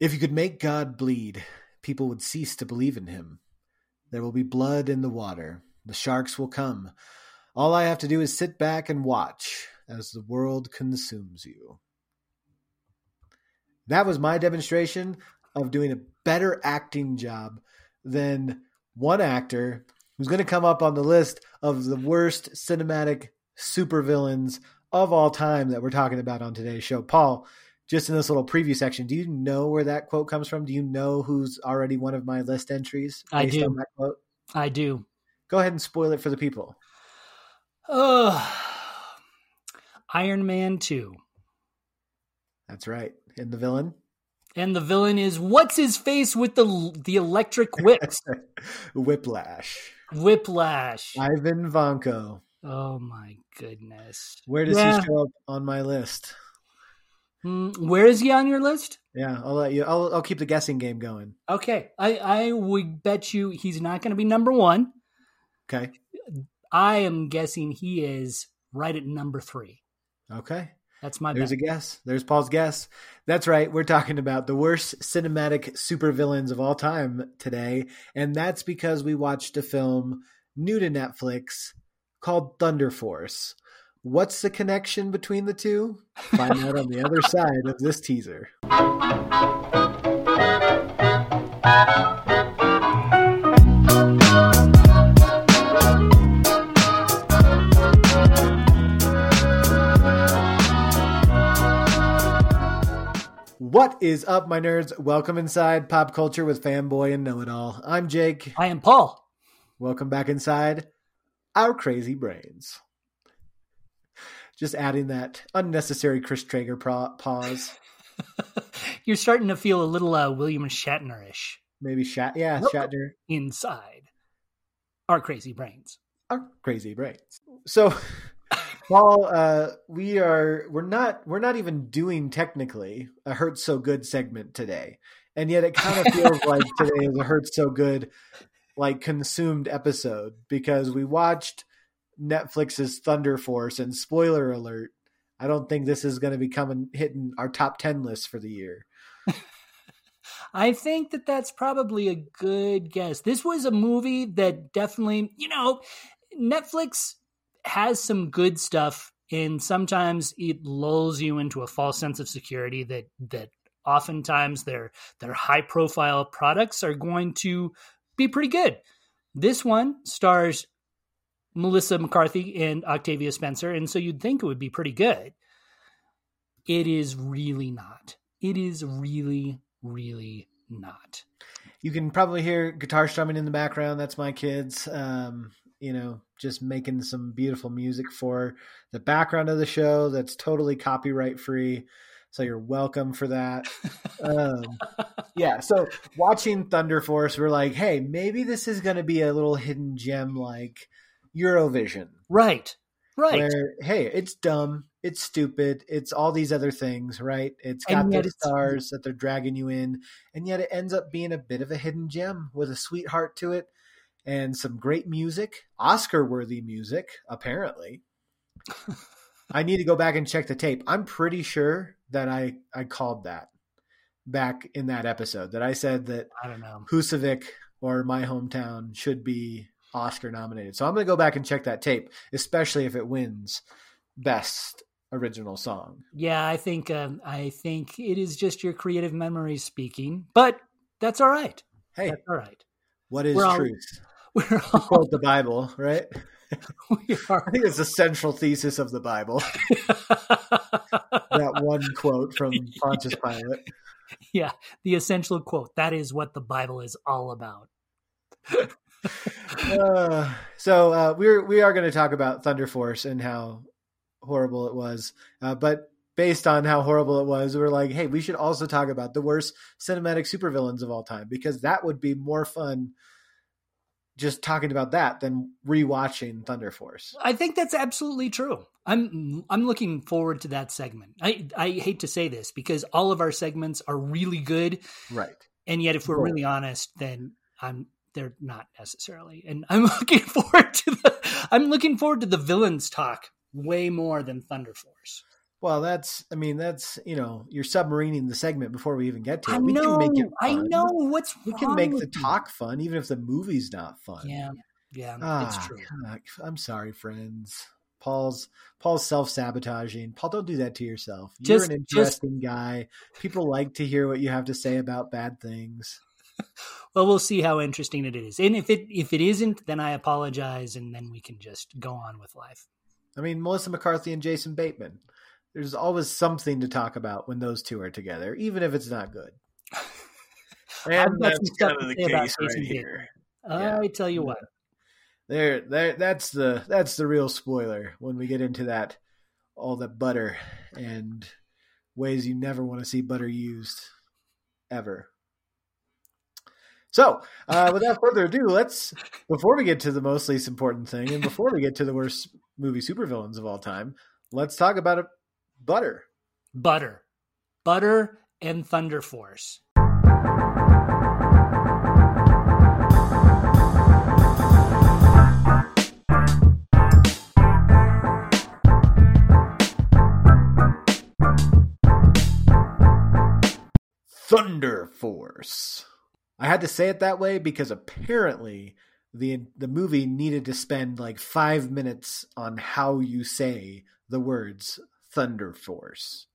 If you could make God bleed, people would cease to believe in him. There will be blood in the water. The sharks will come. All I have to do is sit back and watch as the world consumes you. That was my demonstration of doing a better acting job than one actor who's going to come up on the list of the worst cinematic supervillains of all time that we're talking about on today's show. Paul, just in this little preview section, do you know where that quote comes from? Do you know who's already one of my list entries? I do. I do. Go ahead and spoil it for the people. Oh, Iron Man 2. That's right. And the villain? And the villain is what's his face with the the electric whips? Whiplash. Whiplash. Ivan Vanko. Oh my goodness. Where does yeah. he show up on my list? Mm, where is he on your list? Yeah, I'll let you. I'll, I'll keep the guessing game going. Okay, I I would bet you he's not going to be number one. Okay. I am guessing he is right at number three. Okay. That's my There's bet. a guess. There's Paul's guess. That's right. We're talking about the worst cinematic supervillains of all time today. And that's because we watched a film new to Netflix called Thunder Force. What's the connection between the two? Find out on the other side of this teaser. What is up, my nerds? Welcome inside Pop Culture with Fanboy and Know It All. I'm Jake. I am Paul. Welcome back inside our crazy brains. Just adding that unnecessary Chris Traeger pause. You're starting to feel a little uh, William Shatnerish. Maybe Shat, yeah, Welcome Shatner. Inside our crazy brains. Our crazy brains. So Paul, uh, we are we're not we're not even doing technically a hurt so good segment today, and yet it kind of feels like today is a hurt so good like consumed episode because we watched Netflix's Thunder Force, and spoiler alert, I don't think this is going to be coming hitting our top ten list for the year. I think that that's probably a good guess. This was a movie that definitely, you know, Netflix has some good stuff and sometimes it lulls you into a false sense of security that that oftentimes their their high profile products are going to be pretty good. This one stars Melissa McCarthy and Octavia Spencer, and so you'd think it would be pretty good. It is really not. It is really, really not. You can probably hear guitar strumming in the background. That's my kids. Um, you know, just making some beautiful music for the background of the show that's totally copyright free. So you're welcome for that. um, yeah. So watching Thunder Force, we're like, hey, maybe this is going to be a little hidden gem like Eurovision. Right. Right. Where, hey, it's dumb. It's stupid. It's all these other things, right? It's got the stars that they're dragging you in. And yet it ends up being a bit of a hidden gem with a sweetheart to it and some great music, Oscar worthy music, apparently. I need to go back and check the tape. I'm pretty sure that I, I called that back in that episode that I said that I don't know Husavik or my hometown should be Oscar nominated. So I'm going to go back and check that tape, especially if it wins best original song. Yeah, I think um, I think it is just your creative memory speaking, but that's all right. Hey, that's all right. What is We're truth? We're all... quote the Bible, right? We are. I think it's the central thesis of the Bible. that one quote from Pontius Pilate. Yeah, the essential quote. That is what the Bible is all about. Uh, so uh, we're we are going to talk about Thunder Force and how horrible it was, uh, but based on how horrible it was, we are like, hey, we should also talk about the worst cinematic supervillains of all time because that would be more fun just talking about that than rewatching Thunder Force. I think that's absolutely true. I'm I'm looking forward to that segment. I I hate to say this because all of our segments are really good. Right. And yet if we're really honest, then I'm they're not necessarily. And I'm looking forward to the I'm looking forward to the villains talk way more than Thunder Force. Well, that's I mean that's you know you're submarining the segment before we even get to it. I we know, can make it fun. I know what's we can make the talk fun even if the movie's not fun. Yeah, yeah, ah, it's true. God, I'm sorry, friends. Paul's Paul's self sabotaging. Paul, don't do that to yourself. You're just, an interesting just... guy. People like to hear what you have to say about bad things. well, we'll see how interesting it is. And if it if it isn't, then I apologize, and then we can just go on with life. I mean, Melissa McCarthy and Jason Bateman. There's always something to talk about when those two are together, even if it's not good. and that's kind of the case right here. Yeah. I tell you what, there, there, that's the that's the real spoiler when we get into that all that butter and ways you never want to see butter used ever. So, uh, without further ado, let's before we get to the most least important thing, and before we get to the worst movie supervillains of all time, let's talk about it. Butter, butter, butter, and Thunder Force. Thunder Force. I had to say it that way because apparently the the movie needed to spend like five minutes on how you say the words Thunder Force.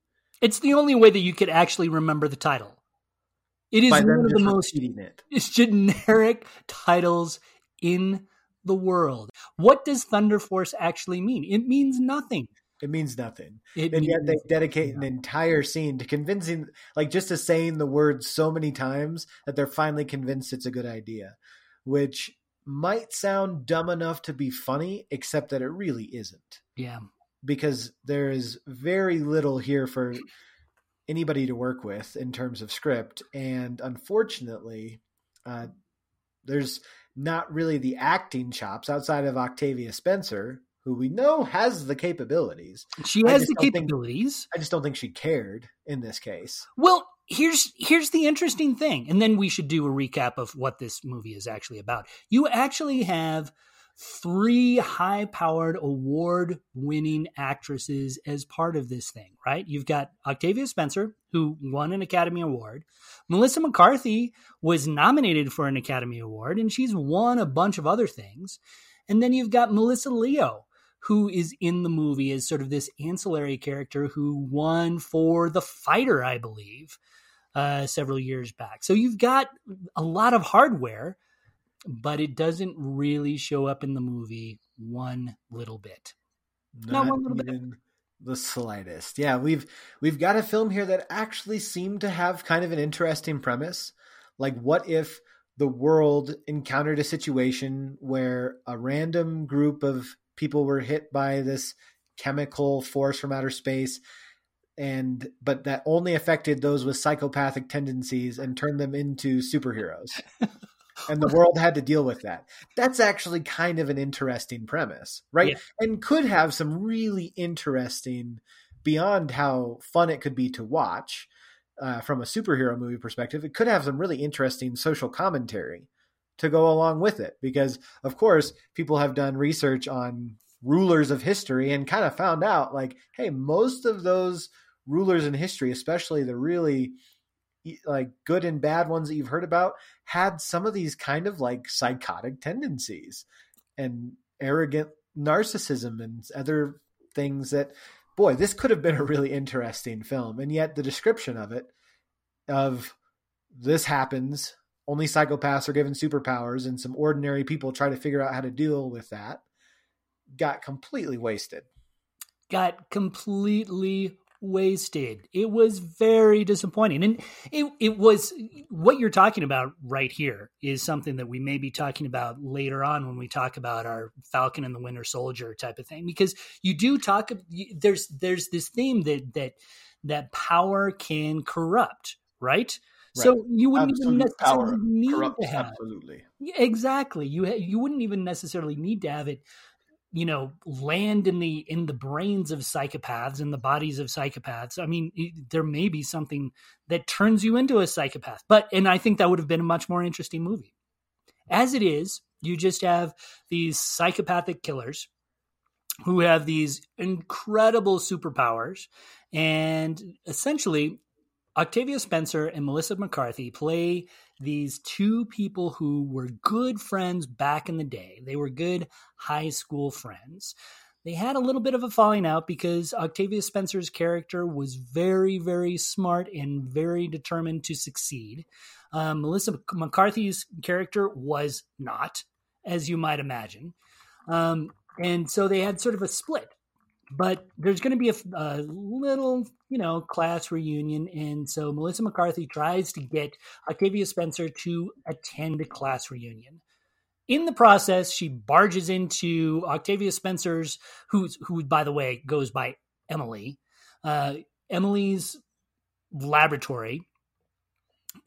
It's the only way that you could actually remember the title. It is one of the most it. generic titles in the world. What does Thunder Force actually mean? It means nothing. It means nothing. It and yet they dedicate an entire scene to convincing, like just to saying the words so many times that they're finally convinced it's a good idea, which might sound dumb enough to be funny, except that it really isn't. Yeah. Because there is very little here for anybody to work with in terms of script. And unfortunately, uh, there's not really the acting chops outside of Octavia Spencer, who we know has the capabilities. She has the capabilities. Think, I just don't think she cared in this case. Well, here's here's the interesting thing, and then we should do a recap of what this movie is actually about. You actually have three high-powered award-winning actresses as part of this thing, right? You've got Octavia Spencer, who won an Academy Award. Melissa McCarthy was nominated for an Academy Award, and she's won a bunch of other things. And then you've got Melissa Leo, who is in the movie as sort of this ancillary character who won for The Fighter, I believe, uh, several years back. So you've got a lot of hardware, but it doesn't really show up in the movie one little bit. Not, Not one little bit. The slightest. Yeah, we've we've got a film here that actually seemed to have kind of an interesting premise. Like, what if the world encountered a situation where a random group of people were hit by this chemical force from outer space and but that only affected those with psychopathic tendencies and turned them into superheroes. And the world had to deal with that. That's actually kind of an interesting premise right? Yeah. and could have some really interesting beyond how fun it could be to watch uh, from a superhero movie perspective it could have some really interesting social commentary to go along with it. Because of course people have done research on rulers of history and kind of found out like hey most of those rulers in history especially the really like good and bad ones that you've heard about had some of these kind of like psychotic tendencies and arrogant narcissism and other things that boy this could have been a really interesting film. And yet the description of it of this happens only psychopaths are given superpowers and some ordinary people try to figure out how to deal with that got completely wasted. Got completely wasted. It was very disappointing. And it it was what you're talking about right here is something that we may be talking about later on when we talk about our falcon and the winter soldier type of thing because you do talk there's there's this theme that that that power can corrupt right Right. So you wouldn't Absolute even necessarily need to have absolutely exactly. You ha- you wouldn't even necessarily need to have it, you know, land in the in the brains of psychopaths in the bodies of psychopaths. I mean, there may be something that turns you into a psychopath, but and I think that would have been a much more interesting movie. As it is, you just have these psychopathic killers who have these incredible superpowers. And essentially, Octavia Spencer and Melissa McCarthy play these two people who were good friends back in the day. They were good high school friends. They had a little bit of a falling out because Octavia Spencer's character was very, very smart and very determined to succeed. Um, Melissa McCarthy's character was not, as you might imagine. Um, and so they had sort of a split. But there's going to be a, a, little, you know, class reunion. And so Melissa McCarthy tries to get Octavia Spencer to attend a class reunion. In the process, she barges into Octavia Spencer's, who's, who, by the way, goes by Emily, uh, Emily's laboratory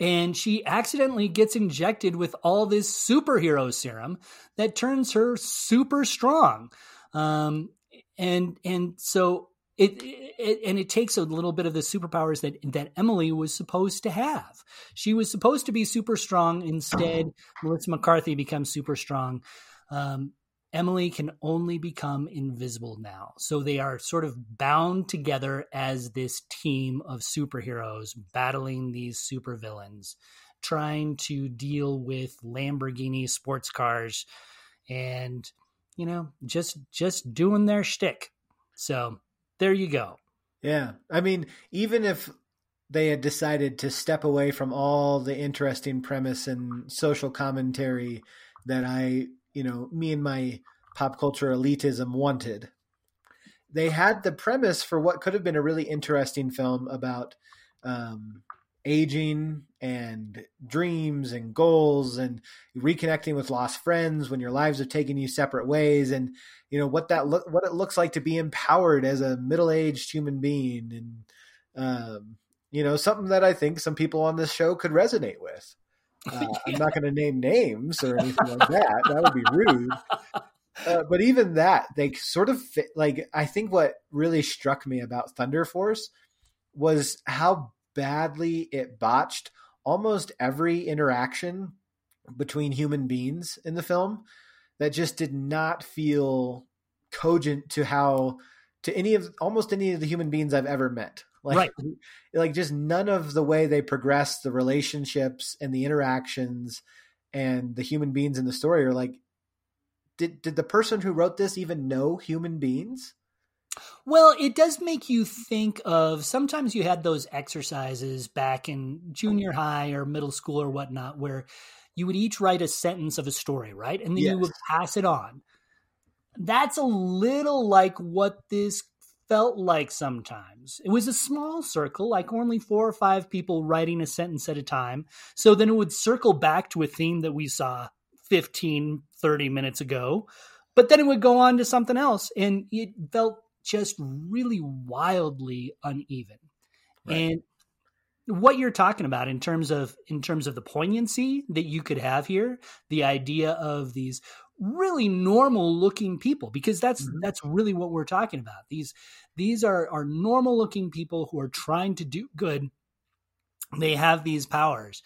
and she accidentally gets injected with all this superhero serum that turns her super strong um, and and so it, it, and it takes a little bit of the superpowers that that Emily was supposed to have. She was supposed to be super strong. Instead, Melissa McCarthy becomes super strong. Um, Emily can only become invisible now. So they are sort of bound together as this team of superheroes battling these supervillains, trying to deal with Lamborghini sports cars and you know, just just doing their shtick. So there you go. Yeah. I mean, even if they had decided to step away from all the interesting premise and social commentary that I you know, me and my pop culture elitism wanted. They had the premise for what could have been a really interesting film about um, aging and dreams and goals and reconnecting with lost friends when your lives have taken you separate ways and you know what that look what it looks like to be empowered as a middle-aged human being and um, you know something that I think some people on this show could resonate with. Uh, yeah. I'm not going to name names or anything like that. That would be rude. Uh, but even that, they sort of fit. Like, I think what really struck me about Thunder Force was how badly it botched almost every interaction between human beings in the film that just did not feel cogent to how to any of almost any of the human beings I've ever met. Like, right. like just none of the way they progress the relationships and the interactions and the human beings in the story are like, did did the person who wrote this even know human beings? Well, it does make you think of sometimes you had those exercises back in junior high or middle school or whatnot where you would each write a sentence of a story, right? And then yes. you would pass it on. That's a little like what this felt like sometimes. It was a small circle, like only four or five people writing a sentence at a time. So then it would circle back to a theme that we saw 15, 30 minutes ago. But then it would go on to something else. And it felt just really wildly uneven. Right. And what you're talking about in terms of in terms of the poignancy that you could have here the idea of these really normal looking people because that's mm-hmm. that's really what we're talking about these these are are normal looking people who are trying to do good they have these powers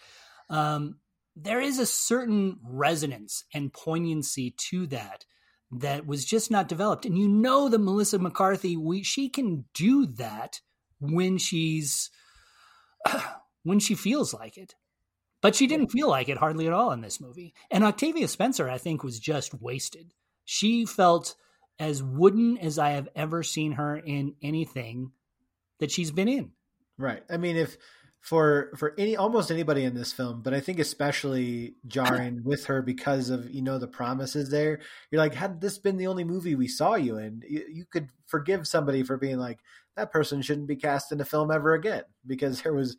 um, there is a certain resonance and poignancy to that that was just not developed and you know that melissa mccarthy we, she can do that when she's when she feels like it but she didn't feel like it hardly at all in this movie. And Octavia Spencer, I think, was just wasted. She felt as wooden as I have ever seen her in anything that she's been in. Right. I mean, if for for any almost anybody in this film, but I think especially jarring with her because of you know the promises there. You're like, had this been the only movie we saw you in, you, you could forgive somebody for being like that person shouldn't be cast in a film ever again because there was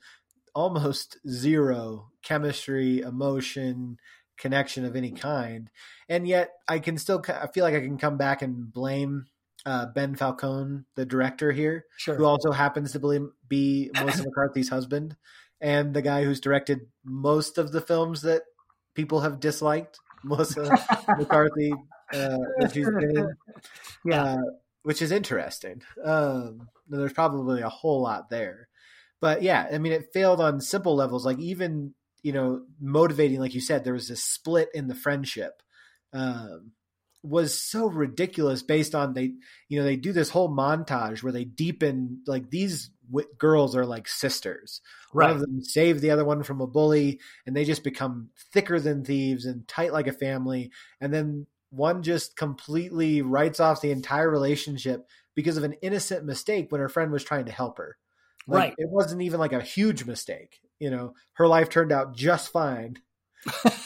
almost zero chemistry, emotion, connection of any kind. And yet I can still, I feel like I can come back and blame uh, Ben Falcone, the director here, sure. who also happens to be Melissa McCarthy's husband and the guy who's directed most of the films that people have disliked. Melissa McCarthy, uh, yeah, uh, which is interesting. Um, there's probably a whole lot there. But yeah, I mean, it failed on simple levels. Like even you know, motivating, like you said, there was a split in the friendship. Um, was so ridiculous based on they you know they do this whole montage where they deepen like these w- girls are like sisters. Right. one of them saved the other one from a bully and they just become thicker than thieves and tight like a family. And then one just completely writes off the entire relationship because of an innocent mistake when her friend was trying to help her. Like, right. it wasn't even like a huge mistake you know? Her life turned out just fine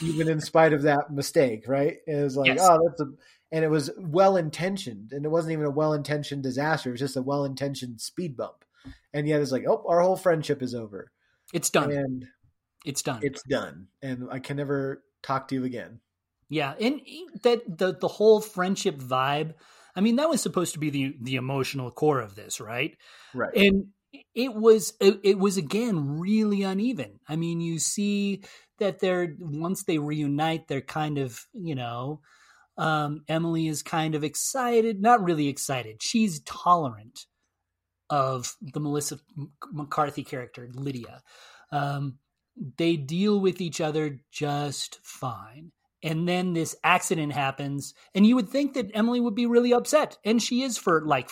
even in spite of that mistake, right? It was like, yes. oh, that's a, and it was well intentioned, and it wasn't even a well intentioned disaster. It was just a well intentioned speed bump, and yet it's like, oh, our whole friendship is over. It's done, and it's done. It's done, and I can never talk to you again. Yeah, and that the the whole friendship vibe. I mean, that was supposed to be the the emotional core of this, right? Right. And it was it, it was again really uneven. I mean, you see that they're once they reunite, they're kind of you know, um, Emily is kind of excited, not really excited. She's tolerant of the Melissa McCarthy character, Lydia. Um, they deal with each other just fine. And then this accident happens, and you would think that Emily would be really upset, and she is for like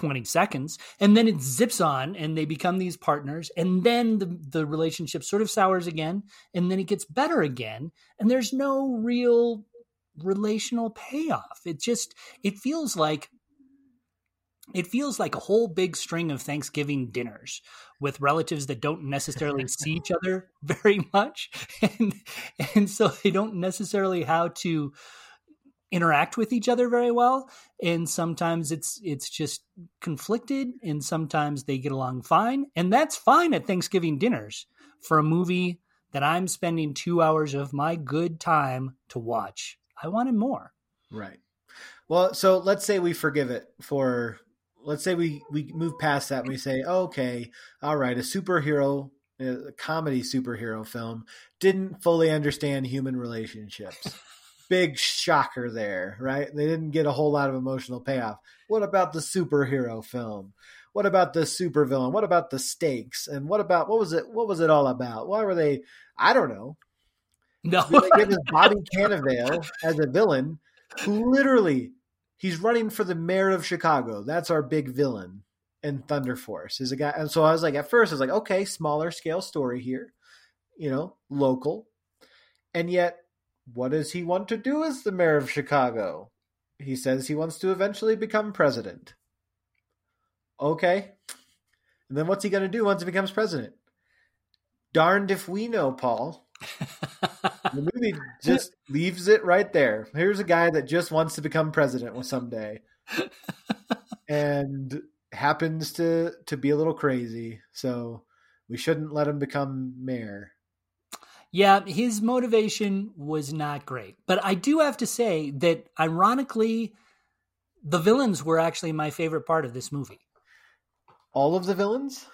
20 seconds and then it zips on and they become these partners and then the, the relationship sort of sours again and then it gets better again and there's no real relational payoff. It just it feels like it feels like a whole big string of thanksgiving dinners with relatives that don't necessarily see each other very much and and so they don't necessarily how to interact with each other very well and sometimes it's it's just conflicted and sometimes they get along fine and that's fine at Thanksgiving dinners for a movie that I'm spending 2 hours of my good time to watch. I wanted more. Right. Well, so let's say we forgive it for let's say we we move past that and we say, "Okay, all right, a superhero a comedy superhero film didn't fully understand human relationships." big shocker there, right? They didn't get a whole lot of emotional payoff. What about the superhero film? What about the supervillain? What about the stakes? And what about what was it? What was it all about? Why were they? I don't know. No, they give us Bobby Cannavale as a villain, who literally he's running for the mayor of Chicago. That's our big villain in Thunder Force. Is a guy, and so I was like, at first, I was like, okay, smaller scale story here, you know, local, and yet what does he want to do as the mayor of Chicago? He says he wants to eventually become president. Okay. And then what's he going to do once he becomes president? Darned if we know, Paul. the movie just leaves it right there. Here's a guy that just wants to become president someday, and happens to to be a little crazy. So we shouldn't let him become mayor. Yeah, his motivation was not great. But I do have to say that ironically, the villains were actually my favorite part of this movie. All of the villains?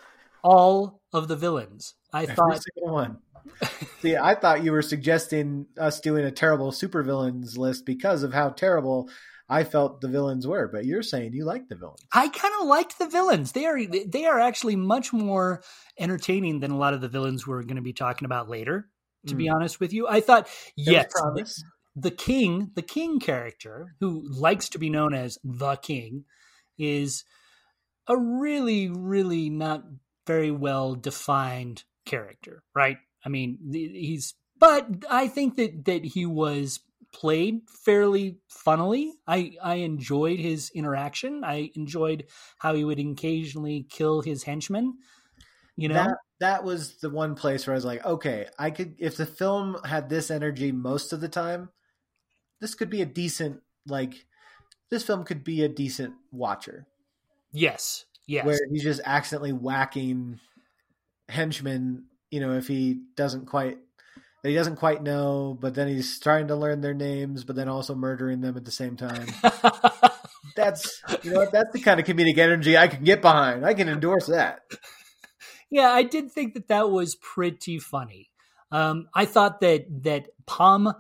All of the villains. I Every thought single one. See, I thought you were suggesting us doing a terrible supervillains list because of how terrible I felt the villains were, but you're saying you like the villains. I kind of liked the villains. They are they are actually much more entertaining than a lot of the villains we're going to be talking about later to mm. be honest with you. I thought, yes, the, the king, the king character who likes to be known as the king, is a really, really not very well defined character, right? I mean, he's, but I think that that he was played fairly funnily. I I enjoyed his interaction. I enjoyed how he would occasionally kill his henchmen. You know, that, that was the one place where I was like, okay, I could if the film had this energy most of the time, this could be a decent like this film could be a decent watcher. Yes. Yes. Where he's just accidentally whacking henchmen, you know, if he doesn't quite that he doesn't quite know, but then he's trying to learn their names, but then also murdering them at the same time. that's you know that's the kind of comedic energy I can get behind. I can endorse that yeah, I did think that that was pretty funny. Um, I thought that that Pom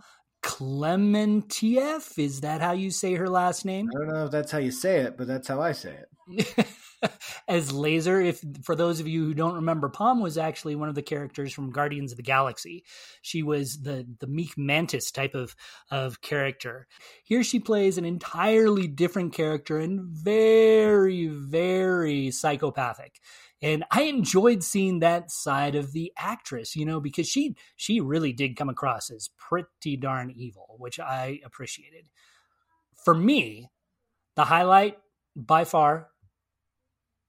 Klementieff is that how you say her last name? I don't know if that's how you say it, but that's how I say it. as Laser. If for those of you who don't remember, Pom was actually one of the characters from Guardians of the Galaxy. She was the the meek mantis type of of character. Here she plays an entirely different character and very very psychopathic. And I enjoyed seeing that side of the actress, you know, because she she really did come across as pretty darn evil, which I appreciated. For me, the highlight by far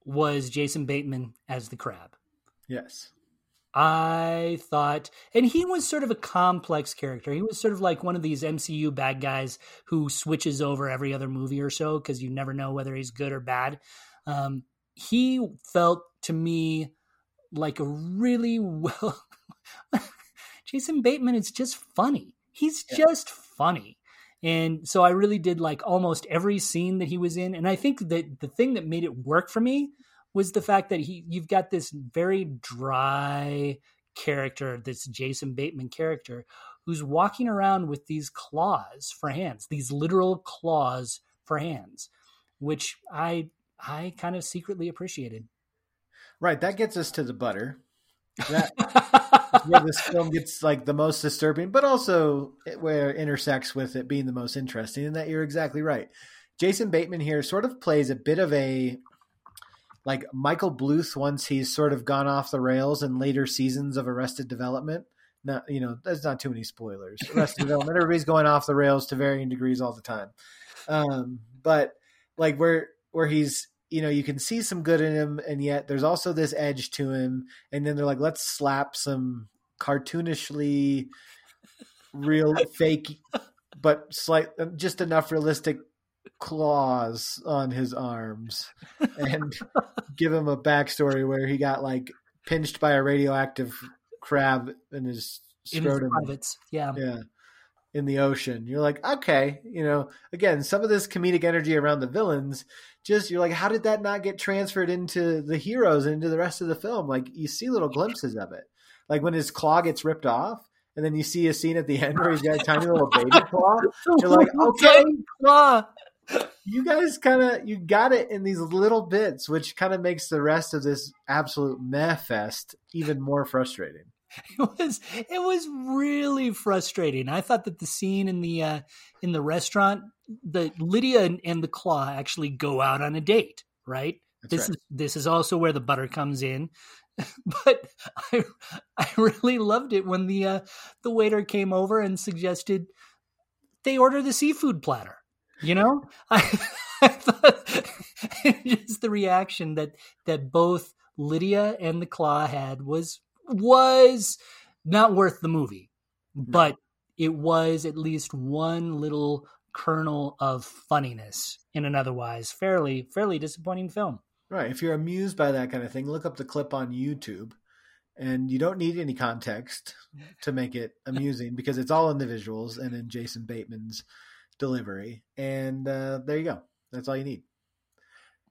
was Jason Bateman as the crab. Yes. I thought, and he was sort of a complex character. He was sort of like one of these MCU bad guys who switches over every other movie or so because you never know whether he's good or bad. Um, he felt to me like a really well. Jason Bateman is just funny. He's yeah. just funny. And so I really did like almost every scene that he was in. And I think that the thing that made it work for me was the fact that he you've got this very dry character, this Jason Bateman character, who's walking around with these claws for hands, these literal claws for hands, which I I kind of secretly appreciated. Right, that gets us to the butter. That where this film gets like the most disturbing, but also where it intersects with it being the most interesting. And that you're exactly right. Jason Bateman here sort of plays a bit of a like Michael Bluth once he's sort of gone off the rails in later seasons of Arrested Development. Not you know, there's not too many spoilers. Arrested Development, everybody's going off the rails to varying degrees all the time. Um, but like where where he's you know, you can see some good in him, and yet there's also this edge to him. And then they're like, let's slap some cartoonishly real fake, but slight, uh, just enough realistic claws on his arms, and give him a backstory where he got like pinched by a radioactive crab in his scrotum. In his yeah, yeah in the ocean. You're like, okay, you know, again, some of this comedic energy around the villains, just you're like, how did that not get transferred into the heroes and into the rest of the film? Like you see little glimpses of it. Like when his claw gets ripped off, and then you see a scene at the end where he's got a tiny little baby claw. You're like, okay, claw. You guys kind of you got it in these little bits, which kind of makes the rest of this absolute meh fest even more frustrating. it was it was really frustrating. I thought that the scene in the uh, in the restaurant, the Lydia and, and, the Claw actually go out on a date, right? That's this right. is this is also where the butter comes in. but I I really loved it when the uh, the waiter came over and suggested they order the seafood platter. You know, I, I thought just the reaction that that both Lydia and the Claw had was was not worth the movie, but it was at least one little kernel of funniness in an otherwise fairly fairly disappointing film. Right. If you're amused by that kind of thing, look up the clip on YouTube. And you don't need any context to make it amusing because it's all in the visuals and in Jason Bateman's delivery. And uh, there you go. That's all you need.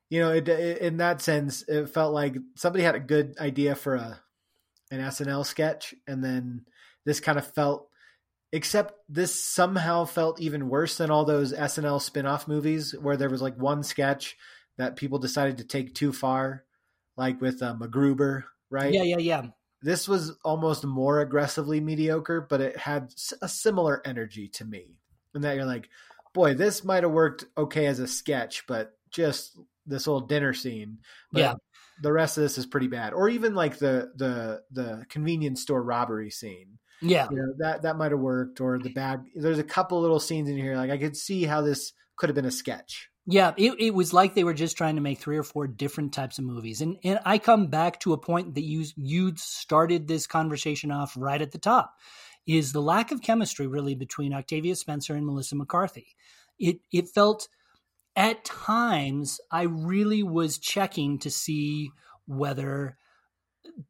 You know, it, it, in that sense, it felt like somebody had a good idea for a an SNL sketch, and then this kind of felt, except this somehow felt even worse than all those SNL spin-off movies where there was like one sketch that people decided to take too far, like with um, MacGruber, right? Yeah, yeah, yeah. This was almost more aggressively mediocre, but it had a similar energy to me, and that you're like, boy, this might have worked okay as a sketch, but just this old dinner scene. But yeah the rest of this is pretty bad. Or even like the the the convenience store robbery scene. Yeah, you know, that that might have worked. Or the bad. There's a couple little scenes in here like I could see how this could have been a sketch. Yeah, it, it was like they were just trying to make three or four different types of movies. And and I come back to a point that you you'd started this conversation off right at the top is the lack of chemistry really between Octavia Spencer and Melissa McCarthy. It it felt at times I really was checking to see whether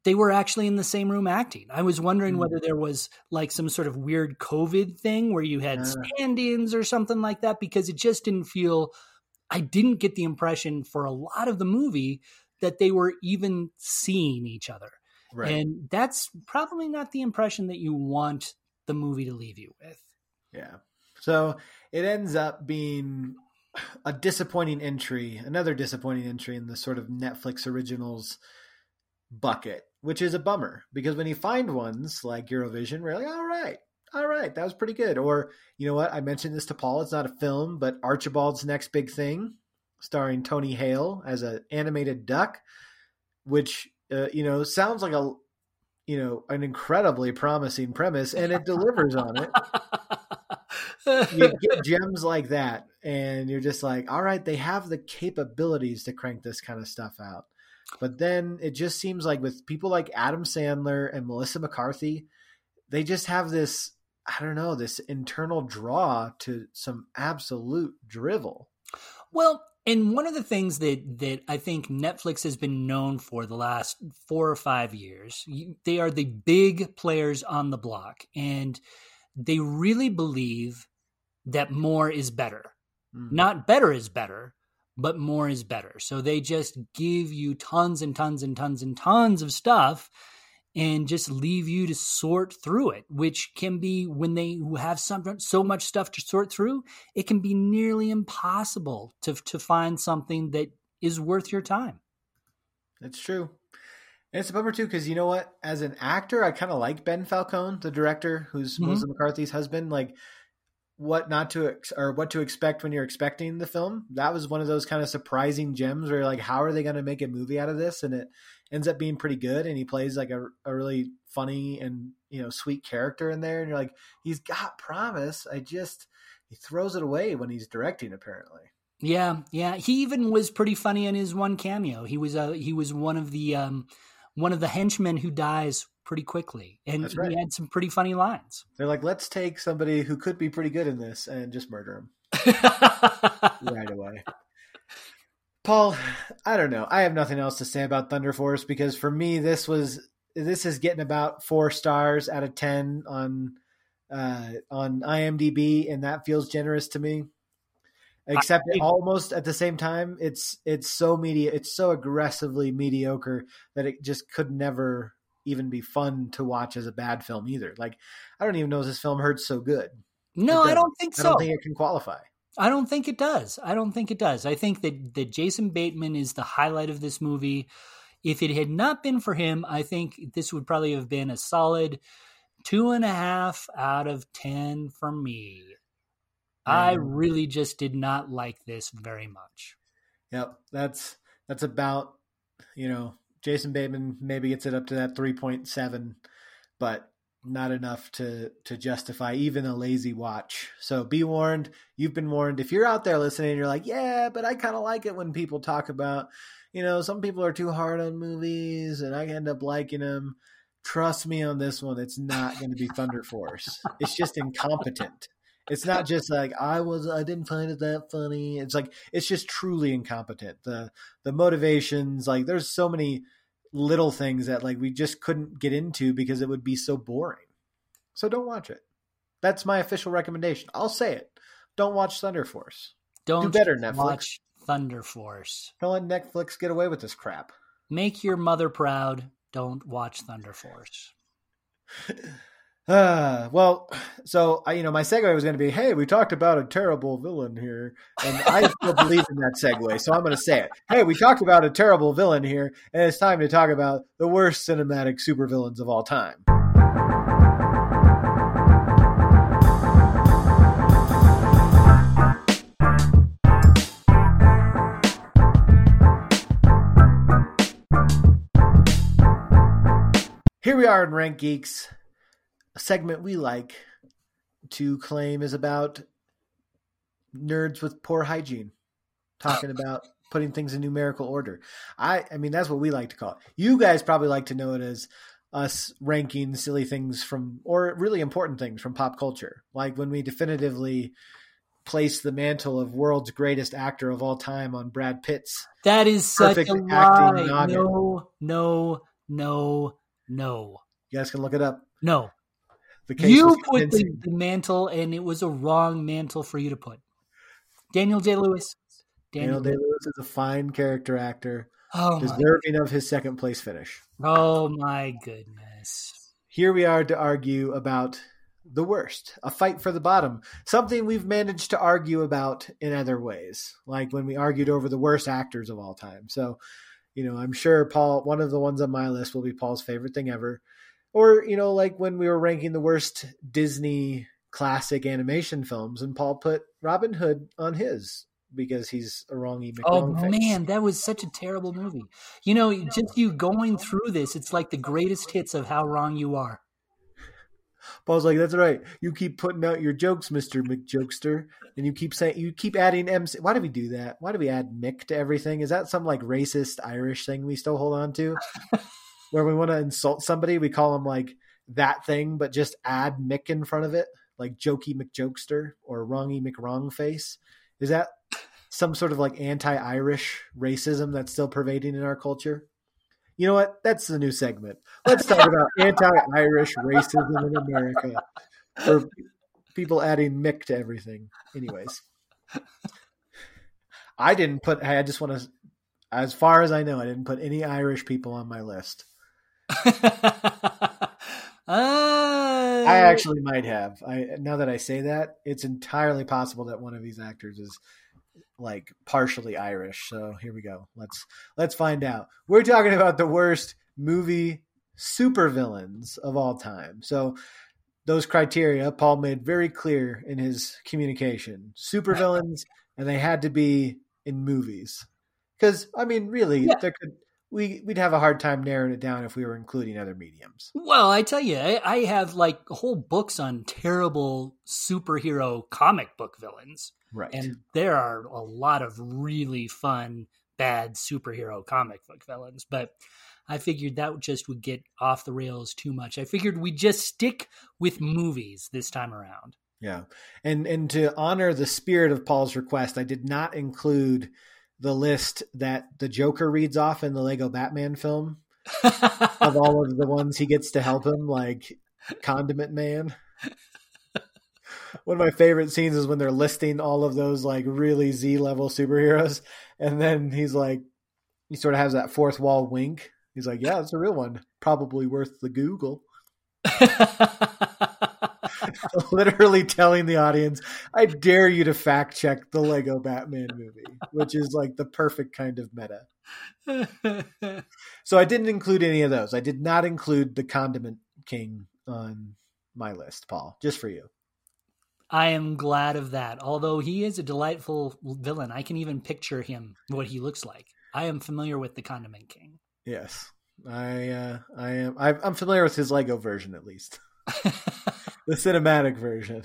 they were actually in the same room acting. I was wondering mm. whether there was like some sort of weird COVID thing where you had stand ins or something like that, because it just didn't feel, I didn't get the impression for a lot of the movie that they were even seeing each other. Right. And that's probably not the impression that you want the movie to leave you with. Yeah. So it ends up being a disappointing entry, another disappointing entry in the sort of Netflix originals bucket, which is a bummer because when you find ones like Eurovision, we're like, all right, all right, that was pretty good. Or, you know what? I mentioned this to Paul. It's not a film, but Archibald's Next Big Thing, starring Tony Hale as an animated duck, which, uh, you know, sounds like a, you know, an incredibly promising premise and it delivers on it. you get gems like that and you're just like all right they have the capabilities to crank this kind of stuff out. But then it just seems like with people like adam sandler and melissa mccarthy they just have this i don't know this internal draw to some absolute drivel. Well and one of the things that that I think Netflix has been known for the last four or five years, they are the big players on the block, and they really believe that more is better. Mm-hmm. Not better is better, but more is better. So they just give you tons and tons and tons and tons of stuff and just leave you to sort through it, which can be when they have some, so much stuff to sort through, it can be nearly impossible to, to find something that is worth your time. That's true. And it's a bummer too, because you know what? As an actor, I kind of like Ben Falcone, the director, who's mm-hmm. Melissa McCarthy's husband. Like, what not to ex- or what to expect when you're expecting the film. That was one of those kind of surprising gems where you're like, how are they going to make a movie out of this? And it ends up being pretty good. And he plays like a, a really funny and you know sweet character in there. And you're like, he's got promise. I just he throws it away when he's directing. Apparently. Yeah, yeah. He even was pretty funny in his one cameo. He was a uh, he was one of the um, one of the henchmen who dies pretty quickly. And right. he had some pretty funny lines. They're like, let's take somebody who could be pretty good in this and just murder him right away. Paul, I don't know. I have nothing else to say about Thunder Force because for me, this was this is getting about four stars out of ten on uh, on IMDb, and that feels generous to me. Except I, almost at the same time, it's it's so media, it's so aggressively mediocre that it just could never even be fun to watch as a bad film either. Like, I don't even know if this film hurts so good. No, I don't think so. I don't think it can qualify. I don't think it does. I don't think it does. I think that, that Jason Bateman is the highlight of this movie. If it had not been for him, I think this would probably have been a solid two and a half out of 10 for me. I really just did not like this very much. Yep. That's, that's about, you know, Jason Bateman maybe gets it up to that 3.7, but not enough to to justify even a lazy watch. So be warned, you've been warned. If you're out there listening you're like, "Yeah, but I kind of like it when people talk about, you know, some people are too hard on movies and I end up liking them." Trust me on this one, it's not going to be Thunder Force. It's just incompetent. It's not just like I was I didn't find it that funny. It's like it's just truly incompetent. The the motivations, like there's so many little things that like we just couldn't get into because it would be so boring. So don't watch it. That's my official recommendation. I'll say it. Don't watch Thunder Force. Don't do better, Netflix. Watch Thunder Force. Don't let Netflix get away with this crap. Make your mother proud. Don't watch Thunder Force. Uh, well, so I, you know, my segue was going to be, "Hey, we talked about a terrible villain here," and I still believe in that segue, so I'm going to say it. Hey, we talked about a terrible villain here, and it's time to talk about the worst cinematic supervillains of all time. Here we are in Rank Geeks a segment we like to claim is about nerds with poor hygiene, talking about putting things in numerical order. I, I mean, that's what we like to call it. You guys probably like to know it as us ranking silly things from, or really important things from pop culture, like when we definitively place the mantle of world's greatest actor of all time on Brad Pitt's. That is such a lie. No, no, no, no. You guys can look it up. No, the case you put the, the, mantle, and it was a wrong mantle for you to put. Daniel Day Lewis. Daniel, Day Lewis is a fine character actor, oh deserving of his second place finish. Oh my goodness! Here we are to argue about the worst, a fight for the bottom, something we've managed to argue about in other ways, like when we argued over the worst actors of all time. So, you know, I'm sure Paul, one of the ones on my list will be Paul's favorite thing ever. Or, you know, like when we were ranking the worst Disney classic animation films, and Paul put Robin Hood on his because he's a wrongy Oh man, that was such a terrible movie. You know, just you going through this, it's like the greatest hits of how wrong you are. Paul's like, "That's right. You keep putting out your jokes, Mister McJokester, and you keep saying you keep adding MC. Why do we do that? Why do we add Mick to everything? Is that some like racist Irish thing we still hold on to, where we want to insult somebody, we call them like that thing, but just add Mick in front of it, like Jokey McJokester or Wrongy McWrongface? Is that some sort of like anti-Irish racism that's still pervading in our culture? You know what? That's the new segment. Let's talk about anti-Irish racism in America for people adding Mick to everything. Anyways, I didn't put. I just want to, as far as I know, I didn't put any Irish people on my list. Uh, I actually might have. I now that I say that, it's entirely possible that one of these actors is like partially Irish. So here we go. Let's let's find out. We're talking about the worst movie supervillains of all time. So those criteria Paul made very clear in his communication. Supervillains and they had to be in movies. Cuz I mean really yeah. there could we we'd have a hard time narrowing it down if we were including other mediums. Well, I tell you, I, I have like whole books on terrible superhero comic book villains, right? And there are a lot of really fun bad superhero comic book villains, but I figured that just would get off the rails too much. I figured we'd just stick with movies this time around. Yeah, and and to honor the spirit of Paul's request, I did not include the list that the Joker reads off in the Lego Batman film of all of the ones he gets to help him, like Condiment Man. One of my favorite scenes is when they're listing all of those like really Z level superheroes, and then he's like, he sort of has that fourth wall wink. He's like, "Yeah, it's a real one, probably worth the Google." literally telling the audience, I dare you to fact check the Lego Batman movie, which is like the perfect kind of meta. so I didn't include any of those. I did not include the Condiment King on my list, Paul, just for you. I am glad of that. Although he is a delightful villain, I can even picture him what he looks like. I am familiar with the Condiment King. Yes, I uh, I am. I'm familiar with his Lego version at least the cinematic version.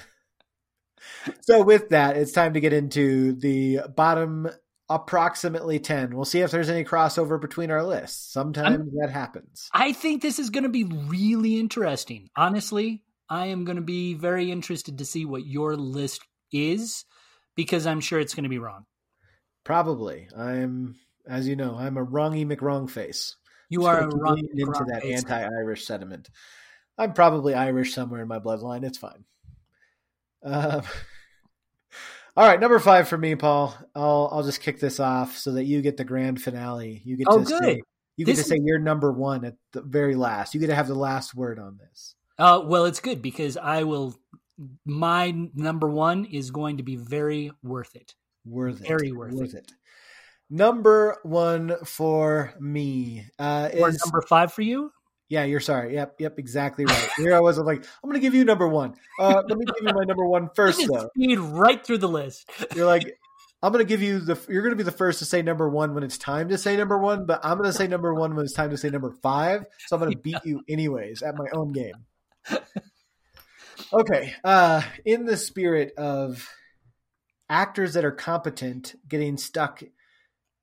So with that, it's time to get into the bottom approximately 10. We'll see if there's any crossover between our lists. Sometimes I'm, that happens. I think this is going to be really interesting. Honestly, I am going to be very interested to see what your list is because I'm sure it's going to be wrong. Probably. I'm as you know, I'm a wrongy McWrong face. You are so wrong into that anti-Irish sentiment. I'm probably Irish somewhere in my bloodline. It's fine. Um, all right, number five for me, Paul. I'll I'll just kick this off so that you get the grand finale. You get oh, to good. say you get this to say you're number one at the very last. You get to have the last word on this. Uh, well, it's good because I will. My number one is going to be very worth it. Worth it. Very worth, worth it. it. Number one for me uh, or is number five for you. Yeah, you're sorry. Yep, yep, exactly right. Here I was. I'm like, I'm going to give you number one. Uh, let me give you my number one first, though. Speed right through the list. You're like, I'm going to give you the. You're going to be the first to say number one when it's time to say number one, but I'm going to say number one when it's time to say number five. So I'm going to beat you anyways at my own game. Okay. Uh, in the spirit of actors that are competent getting stuck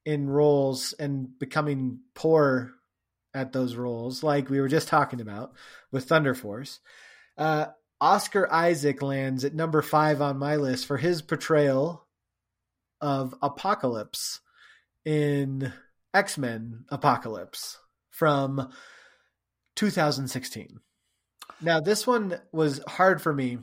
in roles and becoming poor at those roles, like we were just talking about with Thunder Force. Uh, Oscar Isaac lands at number five on my list for his portrayal of Apocalypse in X Men Apocalypse from 2016. Now, this one was hard for me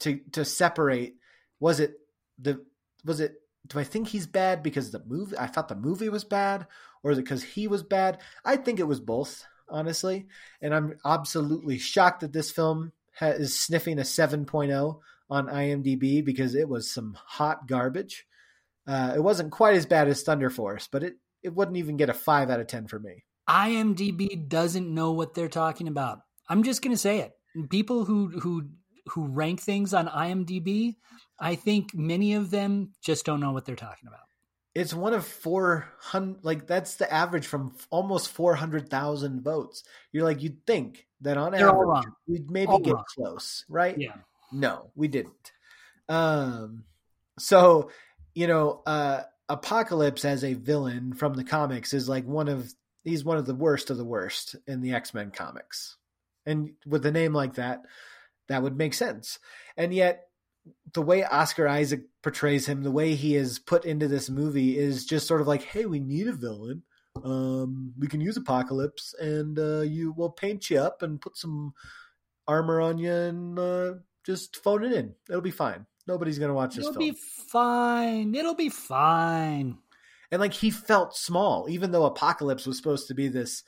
to to separate. Was it the was it? Do I think he's bad because the movie? I thought the movie was bad, or is it because he was bad? I think it was both, honestly. And I'm absolutely shocked that this film is sniffing a 7.0 on IMDb because it was some hot garbage. Uh, it wasn't quite as bad as Thunder Force, but it, it wouldn't even get a 5 out of 10 for me. IMDb doesn't know what they're talking about. I'm just going to say it. People who who who rank things on IMDb, I think many of them just don't know what they're talking about. It's one of 400 like that's the average from almost 400,000 votes. You're like you'd think that on they're average we'd maybe all get wrong. close, right? Yeah. No, we didn't. Um so, you know, uh Apocalypse as a villain from the comics is like one of he's one of the worst of the worst in the X-Men comics. And with a name like that, that would make sense. And yet the way Oscar Isaac portrays him, the way he is put into this movie is just sort of like, hey, we need a villain. Um, we can use Apocalypse, and uh, you will paint you up and put some armor on you, and uh, just phone it in. It'll be fine. Nobody's gonna watch this. It'll film. be fine. It'll be fine. And like he felt small, even though Apocalypse was supposed to be this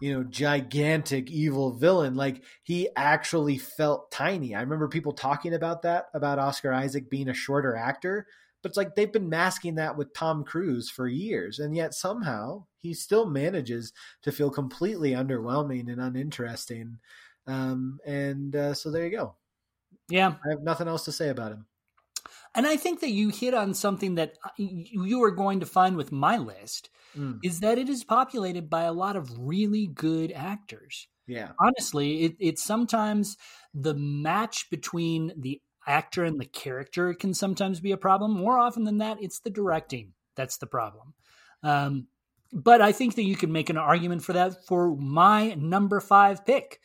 you know, gigantic evil villain. Like he actually felt tiny. I remember people talking about that, about Oscar Isaac being a shorter actor, but it's like they've been masking that with Tom Cruise for years. And yet somehow he still manages to feel completely underwhelming and uninteresting. Um, and uh, so there you go. Yeah. I have nothing else to say about him. And I think that you hit on something that uh, you are going to find with my list mm. is that it is populated by a lot of really good actors. Yeah. Honestly, it, it's sometimes the match between the actor and the character can sometimes be a problem. More often than that, it's the directing that's the problem. Um, but I think that you can make an argument for that for my number five pick,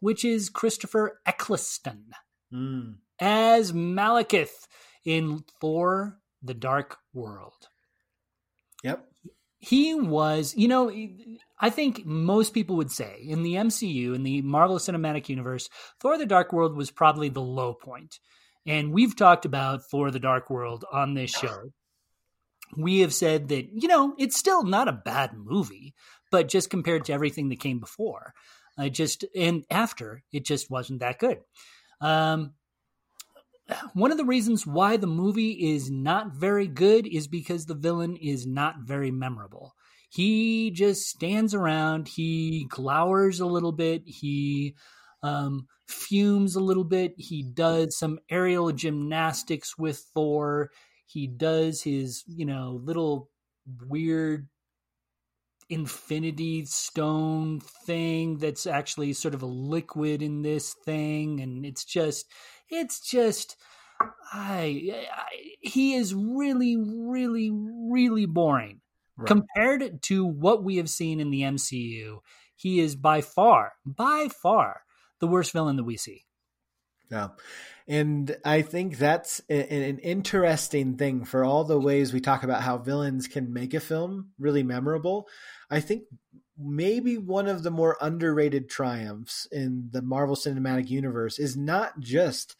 which is Christopher Eccleston mm. as Malekith in Thor: The Dark World. Yep he was, you know, I think most people would say in the MCU, in the Marvel Cinematic Universe, Thor the Dark World was probably the low point. And we've talked about Thor the Dark World on this show. We have said that, you know, it's still not a bad movie, but just compared to everything that came before, I just, and after, it just wasn't that good. Um, one of the reasons why the movie is not very good is because the villain is not very memorable. He just stands around, he glowers a little bit, he um, fumes a little bit, he does some aerial gymnastics with Thor, he does his, you know, little weird infinity stone thing that's actually sort of a liquid in this thing and it's just it's just I, I he is really really really boring right. compared to what we have seen in the MCU. He is by far by far the worst villain that we see. Yeah. And I think that's an interesting thing for all the ways we talk about how villains can make a film really memorable. I think maybe one of the more underrated triumphs in the Marvel Cinematic Universe is not just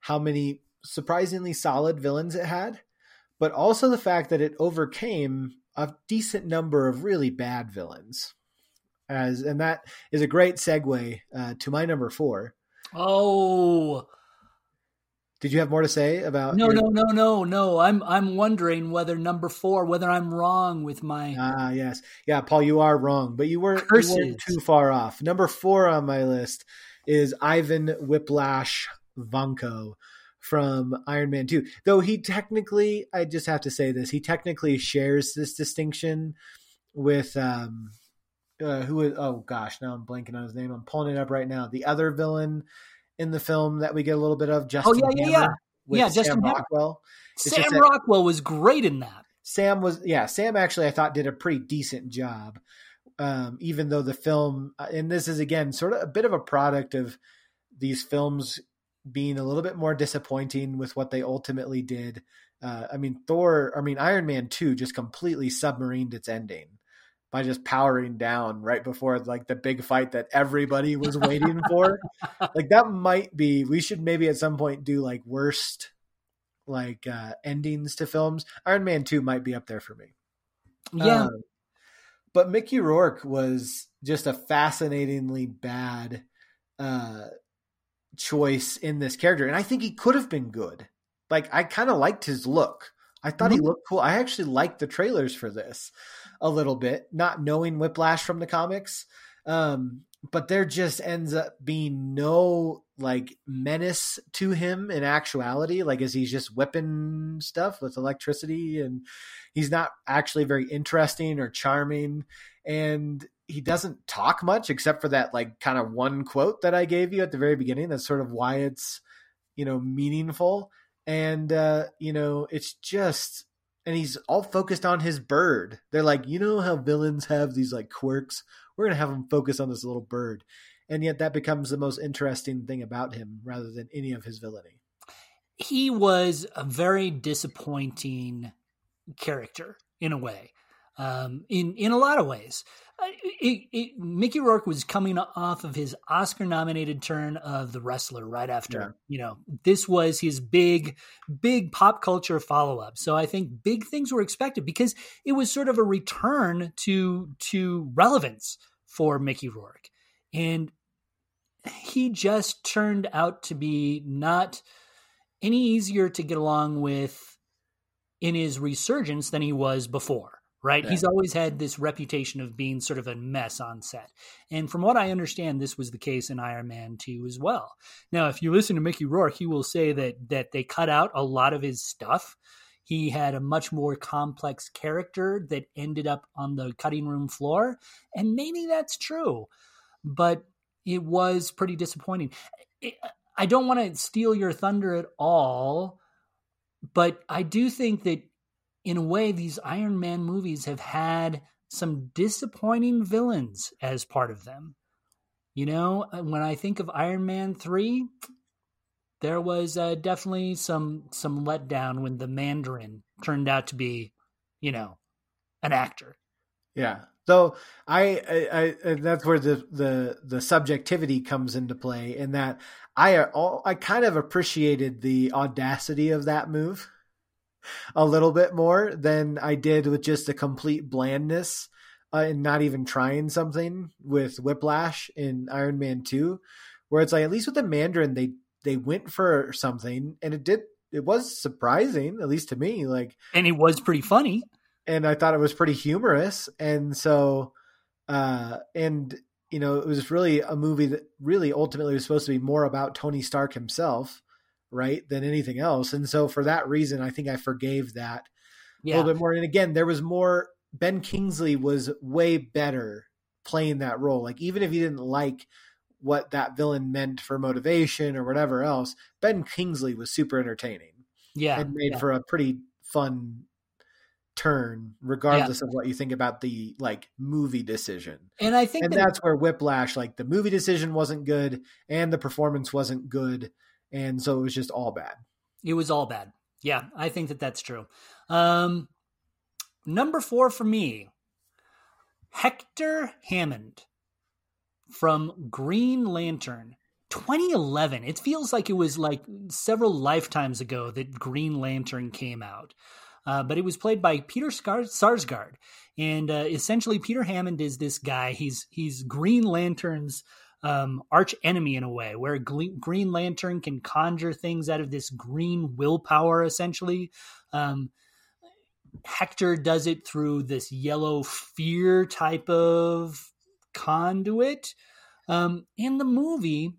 how many surprisingly solid villains it had, but also the fact that it overcame a decent number of really bad villains. As and that is a great segue uh, to my number four. Oh, did you have more to say about? No, your... no, no, no, no. I'm I'm wondering whether number four, whether I'm wrong with my. Ah, yes, yeah, Paul, you are wrong, but you weren't, you weren't too far off. Number four on my list is Ivan Whiplash Vanko from Iron Man 2. Though he technically, I just have to say this, he technically shares this distinction with um uh, who is oh gosh, now I'm blanking on his name. I'm pulling it up right now. The other villain in the film that we get a little bit of Justin Oh yeah, yeah, yeah. Yeah, Sam Justin Rockwell. Sam Rockwell was great in that. Sam was yeah, Sam actually I thought did a pretty decent job. Um, even though the film uh, and this is again sort of a bit of a product of these films being a little bit more disappointing with what they ultimately did. Uh, I mean, Thor, I mean, Iron Man 2 just completely submarined its ending by just powering down right before like the big fight that everybody was waiting for. like that might be, we should maybe at some point do like worst like uh endings to films. Iron Man 2 might be up there for me. Yeah. Um, but Mickey Rourke was just a fascinatingly bad uh choice in this character, and I think he could have been good. Like I kind of liked his look. I thought mm-hmm. he looked cool. I actually liked the trailers for this a little bit, not knowing Whiplash from the comics. Um, but there just ends up being no like menace to him in actuality like as he's just whipping stuff with electricity and he's not actually very interesting or charming and he doesn't talk much except for that like kind of one quote that i gave you at the very beginning that's sort of why it's you know meaningful and uh you know it's just and he's all focused on his bird they're like you know how villains have these like quirks we're going to have him focus on this little bird. And yet that becomes the most interesting thing about him rather than any of his villainy. He was a very disappointing character in a way, um, in, in a lot of ways. Uh, it, it, Mickey Rourke was coming off of his Oscar nominated turn of The Wrestler right after, yeah. you know, this was his big, big pop culture follow up. So I think big things were expected because it was sort of a return to, to relevance for Mickey Rourke. And he just turned out to be not any easier to get along with in his resurgence than he was before right? Yeah. He's always had this reputation of being sort of a mess on set. And from what I understand, this was the case in Iron Man 2 as well. Now, if you listen to Mickey Rourke, he will say that that they cut out a lot of his stuff he had a much more complex character that ended up on the cutting room floor. And maybe that's true, but it was pretty disappointing. I don't want to steal your thunder at all, but I do think that in a way, these Iron Man movies have had some disappointing villains as part of them. You know, when I think of Iron Man 3, there was uh, definitely some some letdown when the Mandarin turned out to be, you know, an actor. Yeah. So I, I, I that's where the, the the subjectivity comes into play, in that I uh, I kind of appreciated the audacity of that move a little bit more than I did with just a complete blandness uh, and not even trying something with Whiplash in Iron Man Two, where it's like at least with the Mandarin they they went for something and it did it was surprising at least to me like and it was pretty funny. And i thought it was pretty humorous and so uh and you know it was really a movie that really ultimately was supposed to be more about tony stark himself right than anything else and so for that reason i think i forgave that yeah. a little bit more and again there was more ben kingsley was way better playing that role like even if you didn't like what that villain meant for motivation or whatever else, Ben Kingsley was super entertaining. Yeah. And made yeah. for a pretty fun turn, regardless yeah. of what you think about the like movie decision. And I think And that, that's where Whiplash, like the movie decision wasn't good and the performance wasn't good. And so it was just all bad. It was all bad. Yeah, I think that that's true. Um, number four for me, Hector Hammond from Green Lantern. 2011. It feels like it was like several lifetimes ago that Green Lantern came out. Uh, but it was played by Peter Sarsgaard, and uh, essentially Peter Hammond is this guy. He's he's Green Lantern's um, arch enemy in a way, where Green Lantern can conjure things out of this green willpower, essentially. Um, Hector does it through this yellow fear type of conduit. Um, in the movie,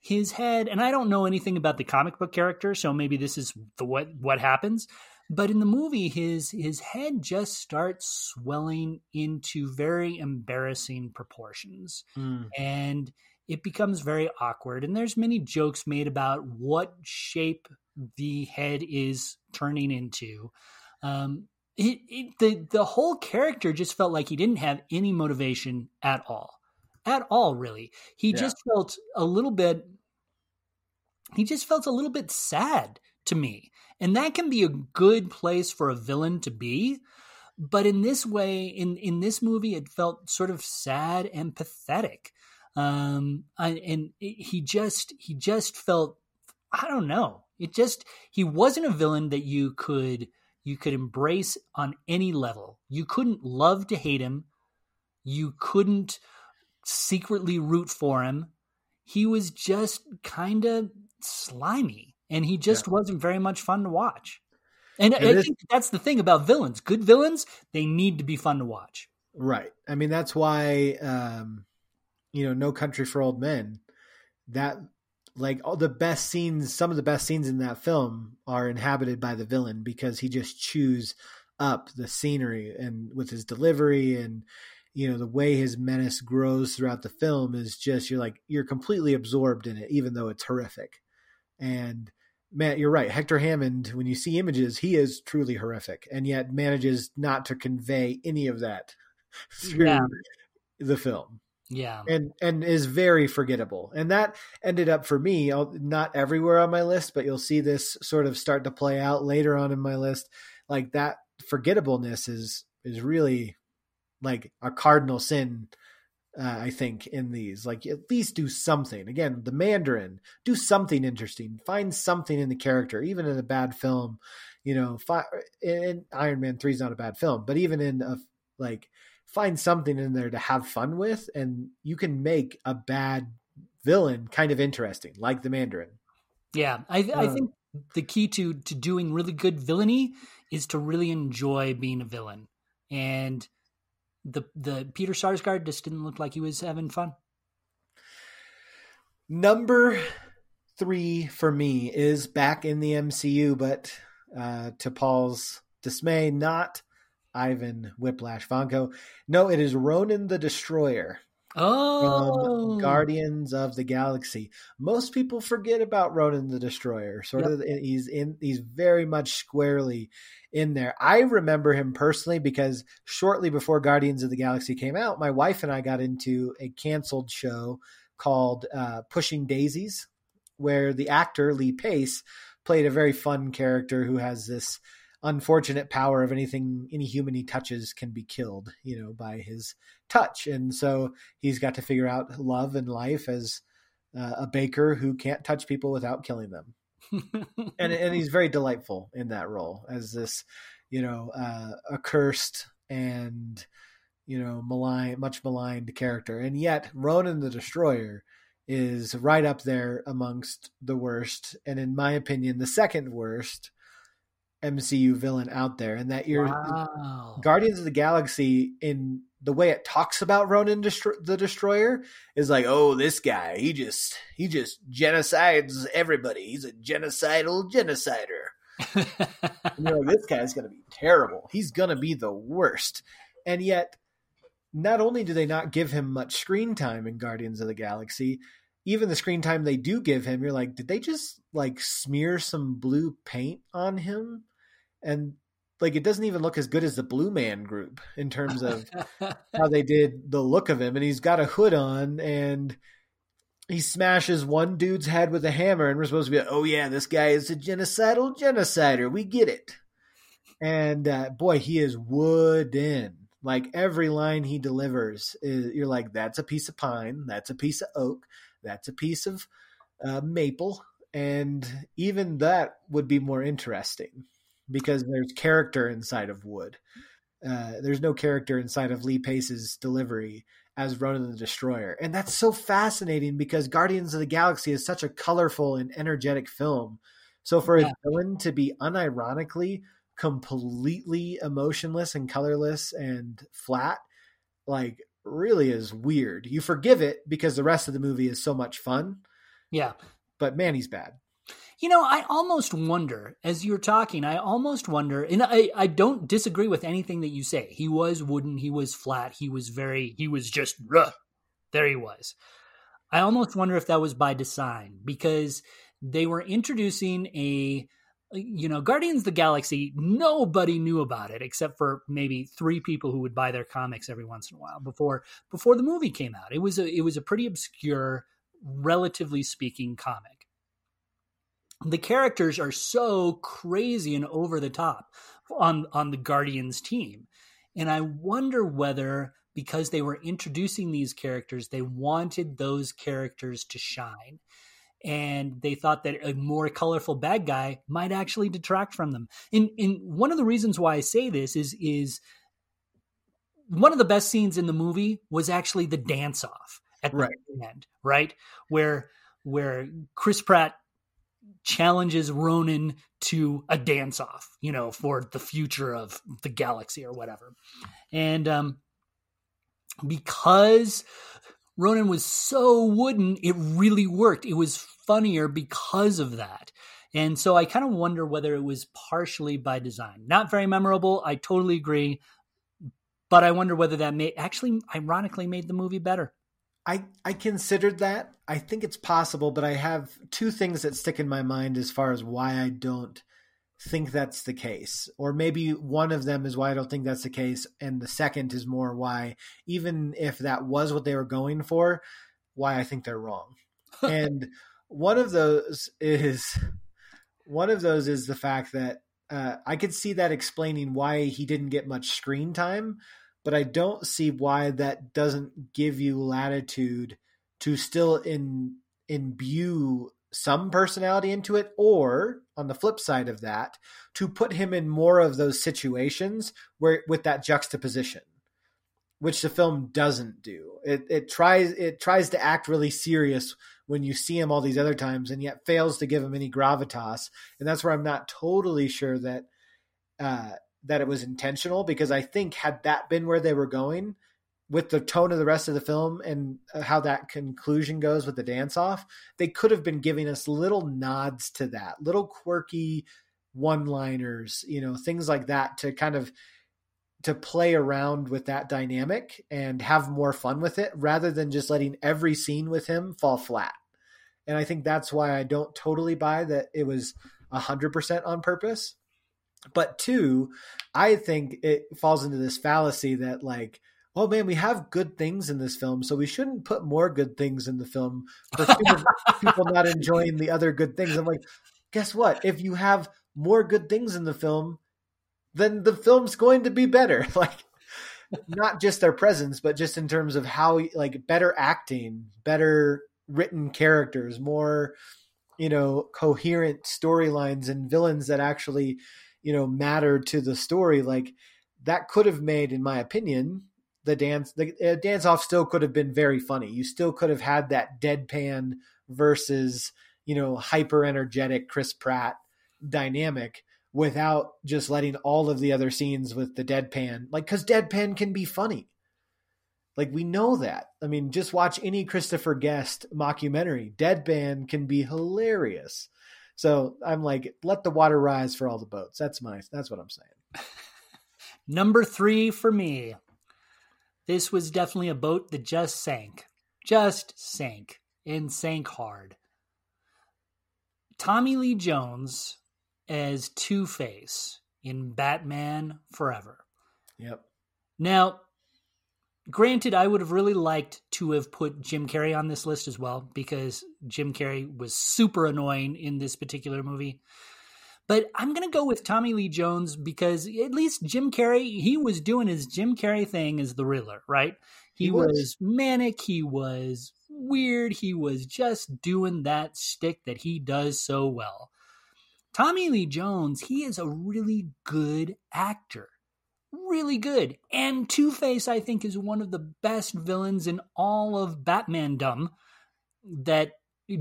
his head, and I don't know anything about the comic book character, so maybe this is the what what happens. But in the movie, his his head just starts swelling into very embarrassing proportions, mm. and it becomes very awkward. And there's many jokes made about what shape the head is turning into. Um, it, it, the the whole character just felt like he didn't have any motivation at all, at all. Really, he yeah. just felt a little bit. He just felt a little bit sad to me, and that can be a good place for a villain to be. But in this way, in in this movie, it felt sort of sad and pathetic. Um, I, and he just he just felt I don't know. It just he wasn't a villain that you could you could embrace on any level. You couldn't love to hate him. You couldn't secretly root for him. he was just kind of slimy and he just yeah. wasn't very much fun to watch. And I think that's the thing about villains. Good villains, they need to be fun to watch. Right. I mean, that's why, um, you know, No Country for Old Men, that like all the best scenes, some of the best scenes in that film are inhabited by the villain because he just chews up the scenery and with his delivery and you know the way his menace grows throughout the film is just you're like you're completely absorbed in it even though it's horrific and man you're right. Hector hammond when you see images he is truly horrific and yet manages not to convey any of that through yeah. the film. Yeah. And and is very forgettable. And that ended up for me not everywhere on my list but you'll see this sort of start to play out later on in my list. Like that forgettableness is is really like a cardinal sin uh, I think in these. Like at least do something. Again the Mandarin. Do something interesting. Find something in the character even in a bad film. You know fi- in Iron Man 3 is not a bad film but even in a like find something in there to have fun with and you can make a bad villain kind of interesting like the Mandarin. Yeah I, I um, think the key to to doing really good villainy is to really enjoy being a villain. And the the Peter Sarsgaard just didn't look like he was having fun. Number three for me is back in the MCU, but uh, to Paul's dismay, not Ivan Whiplash Vanko. No, it is Ronan the Destroyer. Oh, Guardians of the Galaxy. Most people forget about Ronan the Destroyer. Sort yep. of, he's in. He's very much squarely in there. I remember him personally because shortly before Guardians of the Galaxy came out, my wife and I got into a canceled show called uh, Pushing Daisies, where the actor Lee Pace played a very fun character who has this unfortunate power of anything any human he touches can be killed you know by his touch. And so he's got to figure out love and life as uh, a baker who can't touch people without killing them. And and he's very delightful in that role as this you know uh, accursed and you know maligned much maligned character. And yet ronan the destroyer is right up there amongst the worst. And in my opinion the second worst MCU villain out there, and that you're wow. Guardians of the Galaxy in the way it talks about Ronan Destro- the Destroyer is like, oh, this guy, he just he just genocides everybody. He's a genocidal genocider. you know, this guy's gonna be terrible. He's gonna be the worst. And yet, not only do they not give him much screen time in Guardians of the Galaxy, even the screen time they do give him, you're like, did they just like smear some blue paint on him? And like it doesn't even look as good as the Blue Man Group in terms of how they did the look of him. And he's got a hood on, and he smashes one dude's head with a hammer, and we're supposed to be, like, oh yeah, this guy is a genocidal genocider. We get it. And uh, boy, he is wooden. Like every line he delivers, is, you're like, that's a piece of pine, that's a piece of oak, that's a piece of uh, maple, and even that would be more interesting because there's character inside of Wood. Uh, there's no character inside of Lee Pace's delivery as Ronan the Destroyer. And that's so fascinating because Guardians of the Galaxy is such a colorful and energetic film. So for yeah. a villain to be unironically completely emotionless and colorless and flat, like really is weird. You forgive it because the rest of the movie is so much fun. Yeah. But man, he's bad. You know, I almost wonder, as you're talking, I almost wonder, and I, I don't disagree with anything that you say. He was wooden, he was flat, he was very, he was just, Ruh. there he was. I almost wonder if that was by design because they were introducing a, you know, Guardians of the Galaxy, nobody knew about it except for maybe three people who would buy their comics every once in a while before before the movie came out. It was a it was a pretty obscure, relatively speaking, comic the characters are so crazy and over the top on on the Guardians team. And I wonder whether because they were introducing these characters, they wanted those characters to shine. And they thought that a more colorful bad guy might actually detract from them. And, and one of the reasons why I say this is is one of the best scenes in the movie was actually the dance off at right. the end, right? Where where Chris Pratt challenges Ronan to a dance off, you know, for the future of the galaxy or whatever. And um, because Ronan was so wooden, it really worked. It was funnier because of that. And so I kind of wonder whether it was partially by design. Not very memorable. I totally agree. But I wonder whether that may actually, ironically, made the movie better. I, I considered that. I think it's possible, but I have two things that stick in my mind as far as why I don't think that's the case. Or maybe one of them is why I don't think that's the case. And the second is more why, even if that was what they were going for, why I think they're wrong. and one of those is one of those is the fact that uh, I could see that explaining why he didn't get much screen time, but I don't see why that doesn't give you latitude to still in, imbue some personality into it, or on the flip side of that, to put him in more of those situations where with that juxtaposition, which the film doesn't do. It it tries it tries to act really serious when you see him all these other times, and yet fails to give him any gravitas, and that's where I'm not totally sure that. Uh, that it was intentional because I think had that been where they were going with the tone of the rest of the film and uh, how that conclusion goes with the dance off, they could have been giving us little nods to that, little quirky one liners, you know, things like that to kind of to play around with that dynamic and have more fun with it rather than just letting every scene with him fall flat. And I think that's why I don't totally buy that it was 100% on purpose but two, I think it falls into this fallacy that like, oh man, we have good things in this film, so we shouldn't put more good things in the film for people not enjoying the other good things. I'm like, guess what? If you have more good things in the film, then the film's going to be better. Like not just their presence, but just in terms of how like better acting, better written characters, more you know, coherent storylines and villains that actually you know mattered to the story like that could have made in my opinion the dance the uh, dance off still could have been very funny. You still could have had that deadpan versus you know hyper energetic chris pratt dynamic without just letting all of the other scenes with the deadpan like because deadpan can be funny. Like we know that. I mean just watch any christopher guest mockumentary. Deadpan can be hilarious so I'm like, let the water rise for all the boats. That's my that's what I'm saying. Number three for me. This was definitely a boat that just sank. Just sank. And sank hard. Tommy Lee Jones as Two Face in Batman Forever. Yep. Now, Granted, I would have really liked to have put Jim Carrey on this list as well because Jim Carrey was super annoying in this particular movie. But I'm going to go with Tommy Lee Jones because at least Jim Carrey, he was doing his Jim Carrey thing as the Riddler, right? He, he was. was manic, he was weird, he was just doing that stick that he does so well. Tommy Lee Jones, he is a really good actor really good. And Two Face, I think, is one of the best villains in all of Batman Dumb that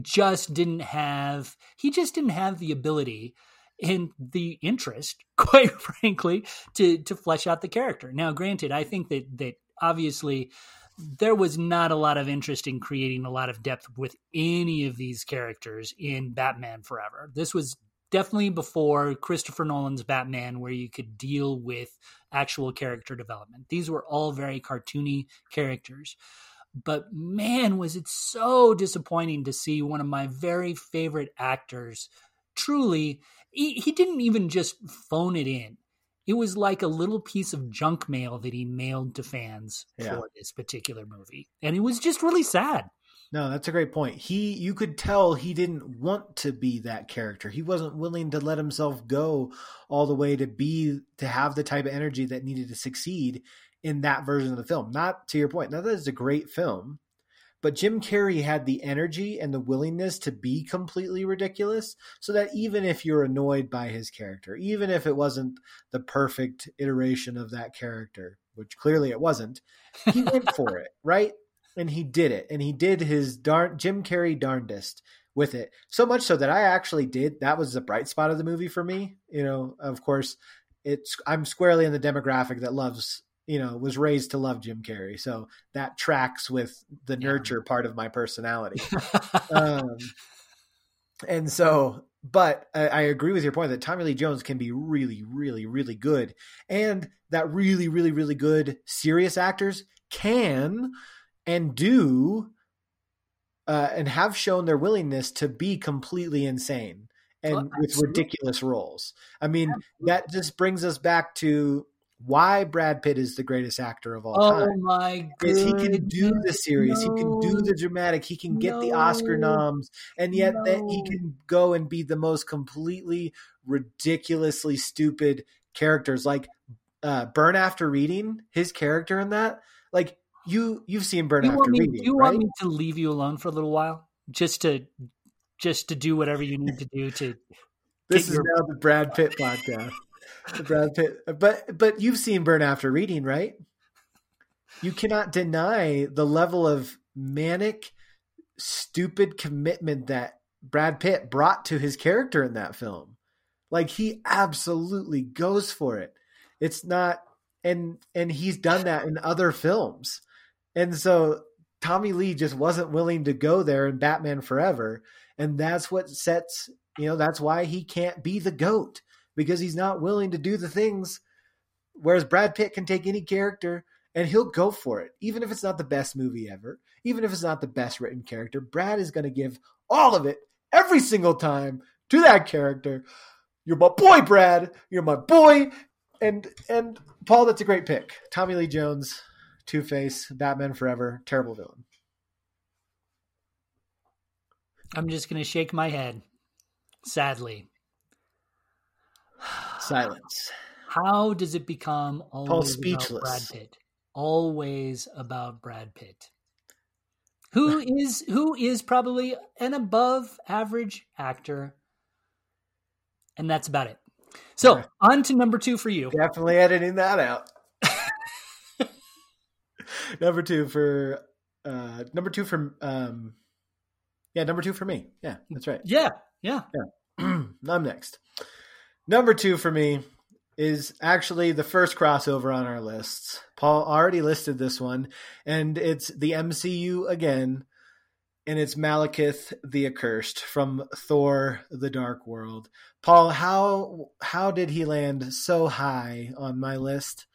just didn't have, he just didn't have the ability and the interest, quite frankly, to, to flesh out the character. Now, granted, I think that, that obviously there was not a lot of interest in creating a lot of depth with any of these characters in Batman Forever. This was definitely before Christopher Nolan's Batman, where you could deal with actual character development. These were all very cartoony characters. But man, was it so disappointing to see one of my very favorite actors truly, he, he didn't even just phone it in. It was like a little piece of junk mail that he mailed to fans yeah. for this particular movie. And it was just really sad. No, that's a great point. He you could tell he didn't want to be that character. He wasn't willing to let himself go all the way to be to have the type of energy that needed to succeed in that version of the film. Not to your point. Now that is a great film, but Jim Carrey had the energy and the willingness to be completely ridiculous so that even if you're annoyed by his character, even if it wasn't the perfect iteration of that character, which clearly it wasn't, he went for it, right? And he did it, and he did his darn Jim Carrey darndest with it. So much so that I actually did. That was the bright spot of the movie for me. You know, of course, it's I'm squarely in the demographic that loves you know was raised to love Jim Carrey, so that tracks with the nurture part of my personality. um, and so, but I, I, agree with your point that Tommy Lee Jones can be really, really, really good, and that really, really, really good serious actors can and do uh, and have shown their willingness to be completely insane and oh, with ridiculous roles. I mean, absolutely. that just brings us back to why Brad Pitt is the greatest actor of all oh time. Oh my god. he can do the serious, no. he can do the dramatic, he can get no. the Oscar noms, and yet no. that he can go and be the most completely ridiculously stupid characters like uh, Burn After Reading, his character in that. Like you you've seen Burn you After me, Reading. Do you right? want me to leave you alone for a little while? Just to just to do whatever you need to do to This is your... now the Brad Pitt podcast. the Brad Pitt. But but you've seen Burn After Reading, right? You cannot deny the level of manic, stupid commitment that Brad Pitt brought to his character in that film. Like he absolutely goes for it. It's not and and he's done that in other films. And so Tommy Lee just wasn't willing to go there in Batman Forever. And that's what sets, you know, that's why he can't be the GOAT because he's not willing to do the things. Whereas Brad Pitt can take any character and he'll go for it, even if it's not the best movie ever, even if it's not the best written character. Brad is going to give all of it every single time to that character. You're my boy, Brad. You're my boy. And and Paul, that's a great pick. Tommy Lee Jones, Two Face, Batman Forever, terrible villain. I'm just going to shake my head, sadly. Silence. How does it become always about Brad Pitt? Always about Brad Pitt. Who is who is probably an above average actor. And that's about it. So yeah. on to number two for you. Definitely editing that out. number two for uh number two for um yeah, number two for me. Yeah, that's right. Yeah, yeah. Yeah. I'm next. Number two for me is actually the first crossover on our lists. Paul already listed this one, and it's the MCU again, and it's Malekith the Accursed from Thor: The Dark World. Paul, how how did he land so high on my list?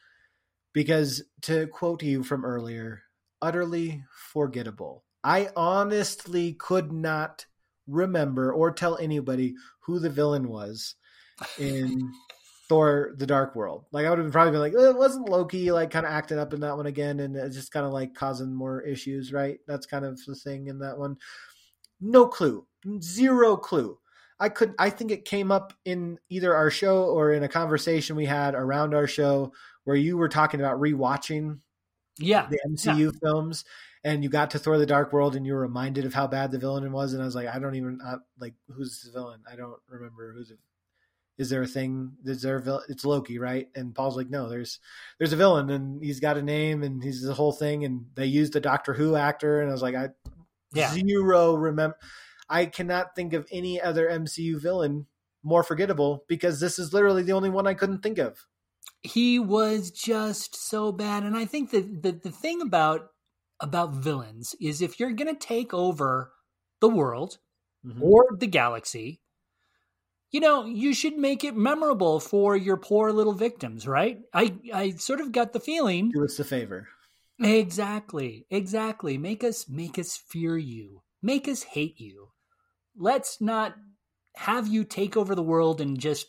Because to quote you from earlier, utterly forgettable. I honestly could not remember or tell anybody who the villain was in Thor: The Dark World. Like I would have probably been like, it wasn't Loki like kind of acting up in that one again, and it's just kind of like causing more issues, right? That's kind of the thing in that one. No clue, zero clue. I could. I think it came up in either our show or in a conversation we had around our show where you were talking about rewatching, yeah, the MCU yeah. films, and you got to Thor: The Dark World, and you were reminded of how bad the villain was, and I was like, I don't even I, like who's the villain. I don't remember who's it is there a thing is there a it's loki right and paul's like no there's there's a villain and he's got a name and he's the whole thing and they used a doctor who actor and i was like i yeah. zero remember i cannot think of any other mcu villain more forgettable because this is literally the only one i couldn't think of he was just so bad and i think that the, the thing about about villains is if you're going to take over the world mm-hmm. or the galaxy you know, you should make it memorable for your poor little victims, right? I I sort of got the feeling do us a favor. Exactly. Exactly. Make us make us fear you. Make us hate you. Let's not have you take over the world and just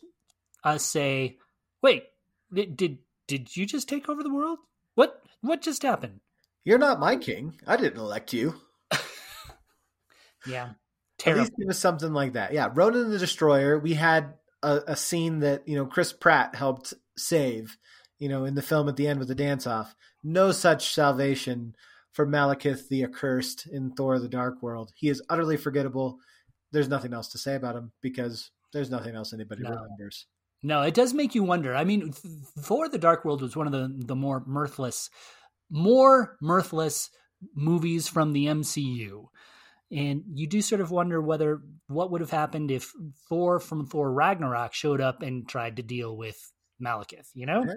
us say, "Wait, did did, did you just take over the world? What what just happened?" You're not my king. I didn't elect you. yeah. Terrible. At least give us something like that. Yeah, Ronan the Destroyer. We had a, a, scene that you know Chris Pratt helped save. You know, in the film at the end with the dance off. No such salvation for Malekith the Accursed in Thor: The Dark World. He is utterly forgettable. There's nothing else to say about him because there's nothing else anybody no. remembers. No, it does make you wonder. I mean, Thor: The Dark World was one of the the more mirthless, more mirthless movies from the MCU. And you do sort of wonder whether what would have happened if Thor from Thor Ragnarok showed up and tried to deal with Malekith, you know? Yeah.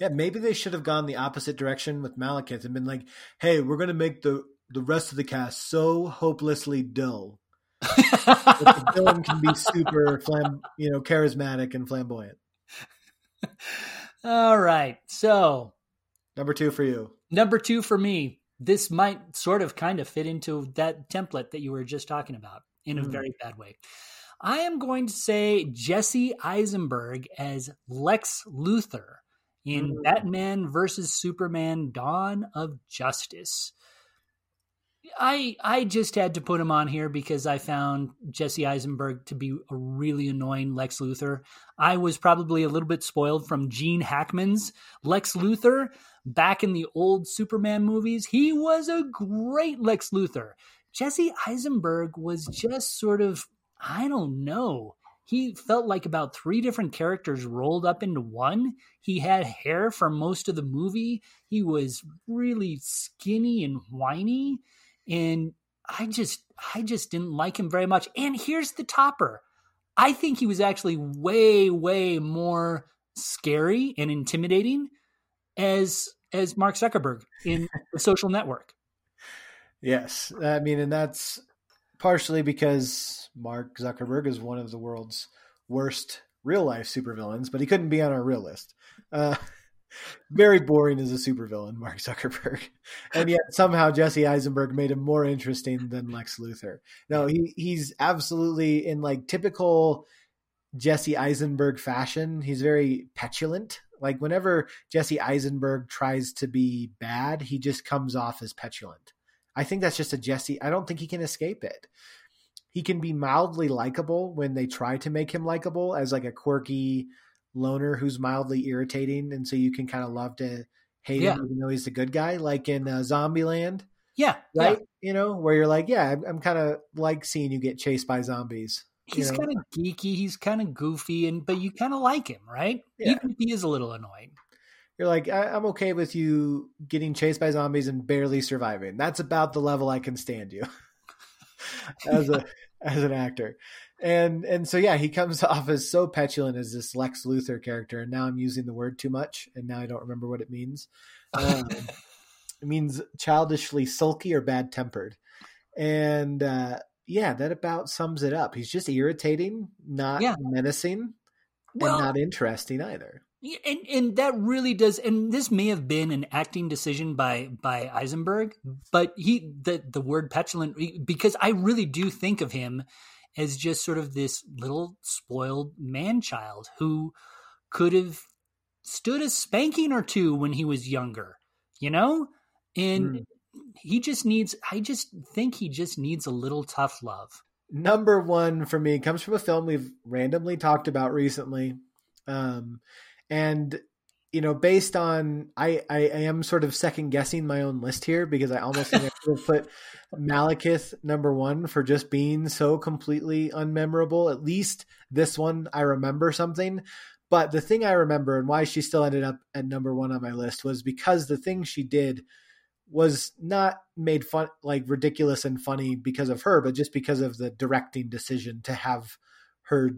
yeah maybe they should have gone the opposite direction with Malekith and been like, hey, we're going to make the, the rest of the cast so hopelessly dull. The villain can be super, flam- you know, charismatic and flamboyant. All right. So, number two for you. Number two for me this might sort of kind of fit into that template that you were just talking about in a mm. very bad way. I am going to say Jesse Eisenberg as Lex Luthor in mm. Batman versus Superman Dawn of Justice. I I just had to put him on here because I found Jesse Eisenberg to be a really annoying Lex Luthor. I was probably a little bit spoiled from Gene Hackman's Lex Luthor back in the old Superman movies. He was a great Lex Luthor. Jesse Eisenberg was just sort of I don't know. He felt like about three different characters rolled up into one. He had hair for most of the movie. He was really skinny and whiny and I just I just didn't like him very much. And here's the topper. I think he was actually way way more scary and intimidating as as Mark Zuckerberg in the social network. Yes, I mean and that's partially because Mark Zuckerberg is one of the world's worst real life supervillains, but he couldn't be on our real list. Uh, very boring as a supervillain, Mark Zuckerberg, and yet somehow Jesse Eisenberg made him more interesting than Lex Luthor. No, he he's absolutely in like typical Jesse Eisenberg fashion. He's very petulant. Like whenever Jesse Eisenberg tries to be bad, he just comes off as petulant. I think that's just a Jesse. I don't think he can escape it. He can be mildly likable when they try to make him likable as like a quirky loner who's mildly irritating, and so you can kind of love to hate yeah. him even though he's a good guy, like in uh, Zombieland. Yeah, right. Yeah. You know, where you're like, yeah, I'm, I'm kind of like seeing you get chased by zombies. He's you know? kind of geeky. He's kind of goofy, and but you kind of like him, right? Yeah. Even if he is a little annoying. You're like, I, am okay with you getting chased by zombies and barely surviving. That's about the level I can stand you as a as an actor and and so yeah, he comes off as so petulant as this Lex Luthor character, and now I'm using the word too much, and now I don't remember what it means. Um, it means childishly sulky or bad tempered, and uh, yeah, that about sums it up. He's just irritating, not yeah. menacing, well, and not interesting either. And and that really does. And this may have been an acting decision by by Eisenberg, but he the the word petulant because I really do think of him as just sort of this little spoiled man child who could have stood a spanking or two when he was younger, you know? And mm. he just needs, I just think he just needs a little tough love. Number one for me comes from a film we've randomly talked about recently. Um, and you know, based on I, I, I am sort of second guessing my own list here because I almost think I put Malekith number one for just being so completely unmemorable. At least this one I remember something. But the thing I remember and why she still ended up at number one on my list was because the thing she did was not made fun like ridiculous and funny because of her, but just because of the directing decision to have her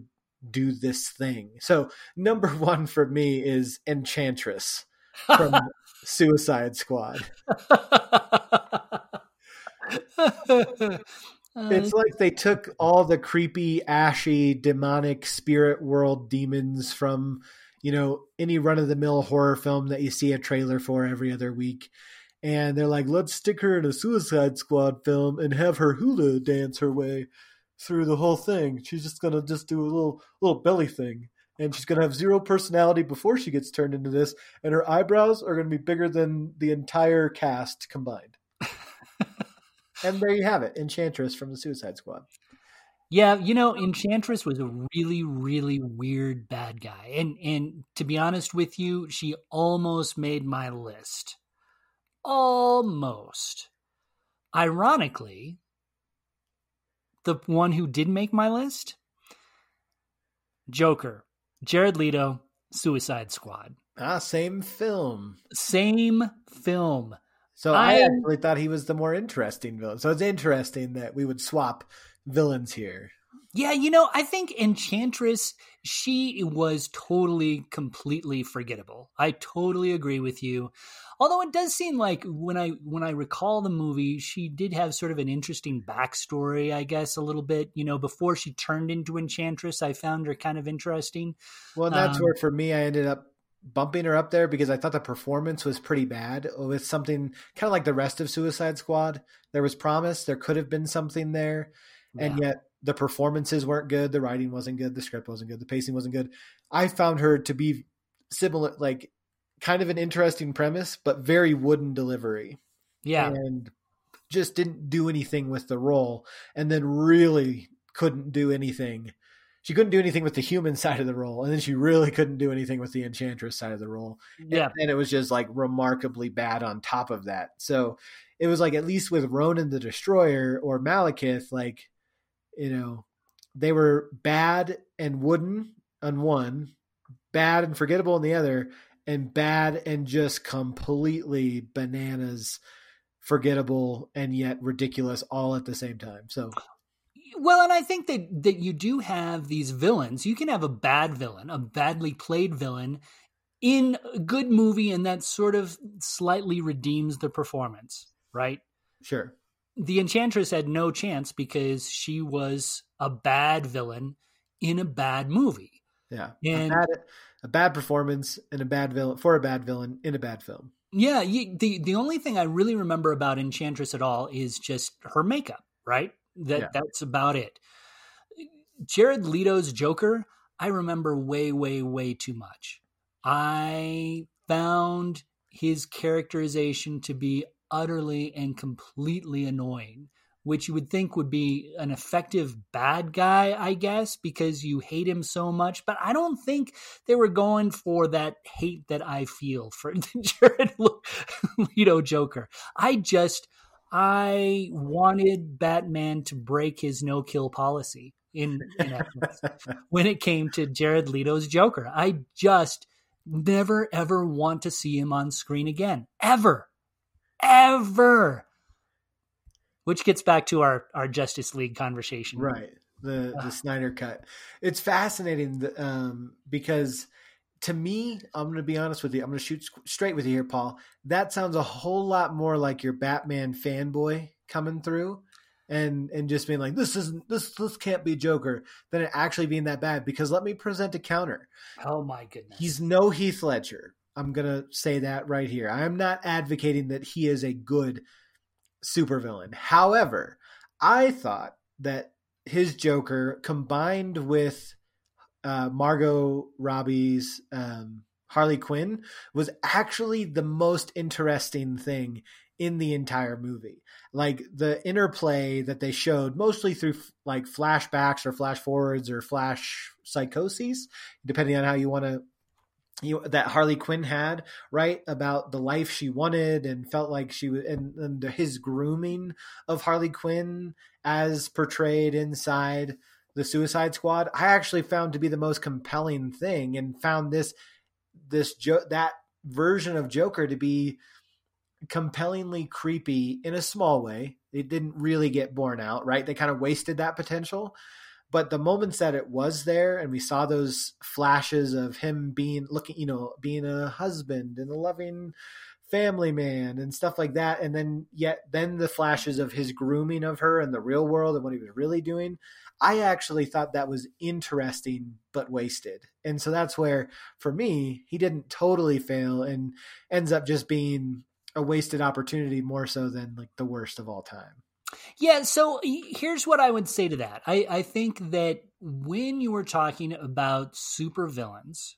do this thing. So number one for me is Enchantress from Suicide Squad. it's uh, like they took all the creepy, ashy, demonic spirit world demons from, you know, any run of the mill horror film that you see a trailer for every other week. And they're like, let's stick her in a Suicide Squad film and have her hula dance her way through the whole thing. She's just gonna just do a little little belly thing, and she's gonna have zero personality before she gets turned into this, and her eyebrows are gonna be bigger than the entire cast combined. and there you have it, Enchantress from the Suicide Squad. Yeah, you know, Enchantress was a really, really weird bad guy, and and to be honest with you, she almost made my list. Almost. Ironically, the one who did make my list? Joker, Jared Leto, Suicide Squad. Ah, same film. Same film. So I, I actually thought he was the more interesting villain. So it's interesting that we would swap villains here. Yeah, you know, I think Enchantress, she was totally, completely forgettable. I totally agree with you. Although it does seem like when I when I recall the movie, she did have sort of an interesting backstory, I guess, a little bit. You know, before she turned into Enchantress, I found her kind of interesting. Well, that's um, where for me, I ended up bumping her up there because I thought the performance was pretty bad. With something kind of like the rest of Suicide Squad, there was promise, there could have been something there, yeah. and yet the performances weren't good, the writing wasn't good, the script wasn't good, the pacing wasn't good. I found her to be similar, like kind of an interesting premise, but very wooden delivery. Yeah. And just didn't do anything with the role and then really couldn't do anything. She couldn't do anything with the human side of the role, and then she really couldn't do anything with the enchantress side of the role. Yeah. And, it was just like remarkably bad on top of that. So it was like at least with Ronan the Destroyer or Malekith, like, you know, they were bad and wooden on one, bad and forgettable on the other, and bad and just completely bananas, forgettable and yet ridiculous all at the same time. So well, and I think that that you do have these villains. You can have a bad villain, a badly played villain in a good movie and that sort of slightly redeems the performance, right? Sure. The Enchantress had no chance because she was a bad villain in a bad movie. Yeah. And a bad, a bad performance and a bad villain for a bad villain in a bad film. Yeah, you, the the only thing I really remember about Enchantress at all is just her makeup, right? That yeah. that's about it. Jared Leto's Joker, I remember way way way too much. I found his characterization to be utterly and completely annoying which you would think would be an effective bad guy, I guess, because you hate him so much. But I don't think they were going for that hate that I feel for the Jared Leto Joker. I just, I wanted Batman to break his no kill policy in, in when it came to Jared Leto's Joker. I just never ever want to see him on screen again. Ever. Ever which gets back to our our Justice League conversation, right? The the uh, Snyder cut. It's fascinating um, because to me, I'm going to be honest with you. I'm going to shoot straight with you here, Paul. That sounds a whole lot more like your Batman fanboy coming through and and just being like this isn't this this can't be Joker than it actually being that bad. Because let me present a counter. Oh my goodness, he's no Heath Ledger. I'm gonna say that right here. I am not advocating that he is a good supervillain. However, I thought that his Joker combined with uh, Margot Robbie's um, Harley Quinn was actually the most interesting thing in the entire movie. Like the interplay that they showed mostly through like flashbacks or flash forwards or flash psychoses, depending on how you want to you know, that Harley Quinn had, right? About the life she wanted and felt like she was, and, and his grooming of Harley Quinn as portrayed inside the Suicide Squad, I actually found to be the most compelling thing, and found this this jo- that version of Joker to be compellingly creepy in a small way. It didn't really get borne out, right? They kind of wasted that potential. But the moments that it was there, and we saw those flashes of him being looking, you know, being a husband and a loving family man and stuff like that, and then yet then the flashes of his grooming of her in the real world and what he was really doing. I actually thought that was interesting but wasted. And so that's where for me, he didn't totally fail and ends up just being a wasted opportunity more so than like the worst of all time. Yeah, so here's what I would say to that. I, I think that when you are talking about supervillains,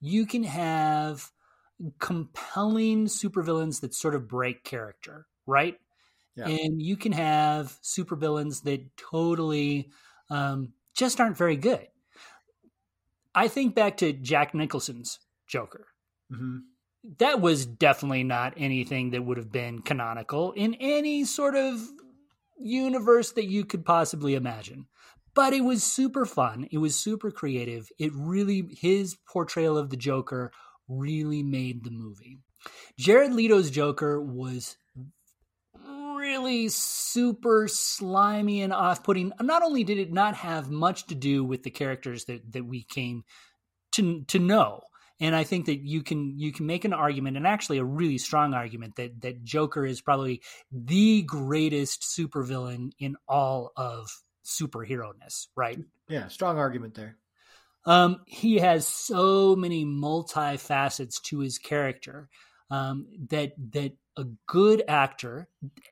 you can have compelling supervillains that sort of break character, right? Yeah. And you can have supervillains that totally um, just aren't very good. I think back to Jack Nicholson's Joker. Mm-hmm. That was definitely not anything that would have been canonical in any sort of universe that you could possibly imagine. But it was super fun. It was super creative. It really, his portrayal of the Joker really made the movie. Jared Leto's Joker was really super slimy and off-putting. Not only did it not have much to do with the characters that that we came to to know, and I think that you can you can make an argument, and actually a really strong argument that that Joker is probably the greatest supervillain in all of superhero ness. Right? Yeah, strong argument there. Um, he has so many multi facets to his character um, that that a good actor,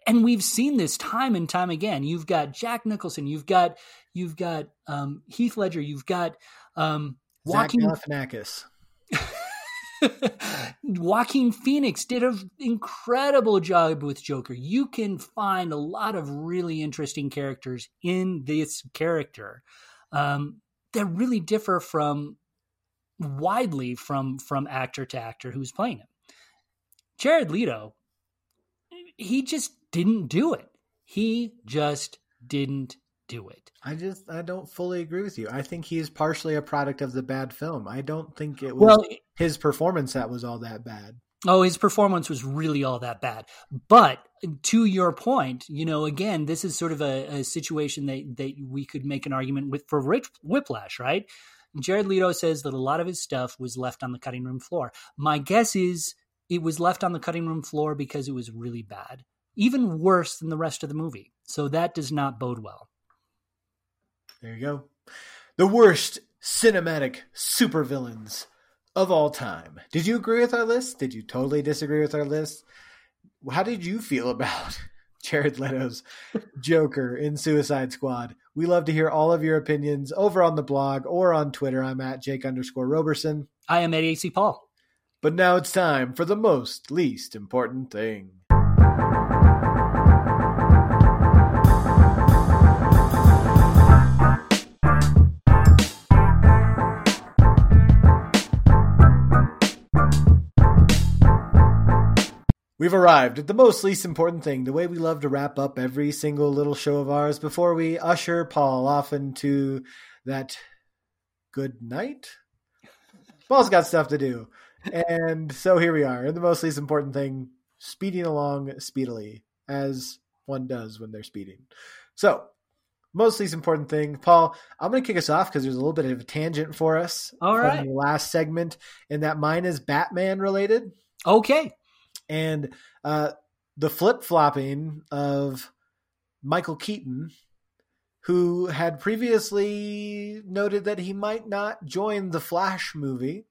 and we've seen this time and time again. You've got Jack Nicholson, you've got you've got um, Heath Ledger, you've got um, Joaquin Galifianakis. Joaquin Phoenix did an incredible job with Joker. You can find a lot of really interesting characters in this character um, that really differ from widely from from actor to actor who's playing him. Jared Leto, he just didn't do it. He just didn't do it. I just I don't fully agree with you. I think he's partially a product of the bad film. I don't think it was well, his performance that was all that bad. Oh, his performance was really all that bad. But to your point, you know, again, this is sort of a, a situation that that we could make an argument with for Rich Whiplash, right? Jared Leto says that a lot of his stuff was left on the cutting room floor. My guess is it was left on the cutting room floor because it was really bad, even worse than the rest of the movie. So that does not bode well. There you go. The worst cinematic supervillains of all time. Did you agree with our list? Did you totally disagree with our list? How did you feel about Jared Leto's Joker in Suicide Squad? We love to hear all of your opinions over on the blog or on Twitter. I'm at Jake underscore Roberson. I am at AC Paul. But now it's time for the most least important thing. We've arrived at the most least important thing, the way we love to wrap up every single little show of ours before we usher Paul off into that good night. Paul's got stuff to do. And so here we are, and the most least important thing, speeding along speedily, as one does when they're speeding. So, most least important thing, Paul, I'm going to kick us off because there's a little bit of a tangent for us. All right. The last segment, and that mine is Batman related. Okay and uh, the flip flopping of Michael Keaton, who had previously noted that he might not join the Flash movie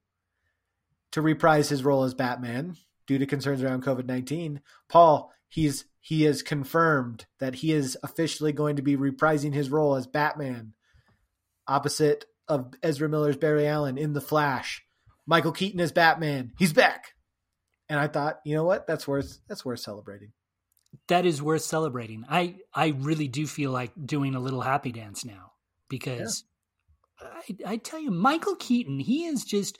to reprise his role as Batman due to concerns around COVID nineteen. Paul, he's he has confirmed that he is officially going to be reprising his role as Batman, opposite of Ezra Miller's Barry Allen in the Flash. Michael Keaton is Batman. He's back and I thought, you know what, that's worth that's worth celebrating. That is worth celebrating. I I really do feel like doing a little happy dance now because yeah. I, I tell you, Michael Keaton, he is just.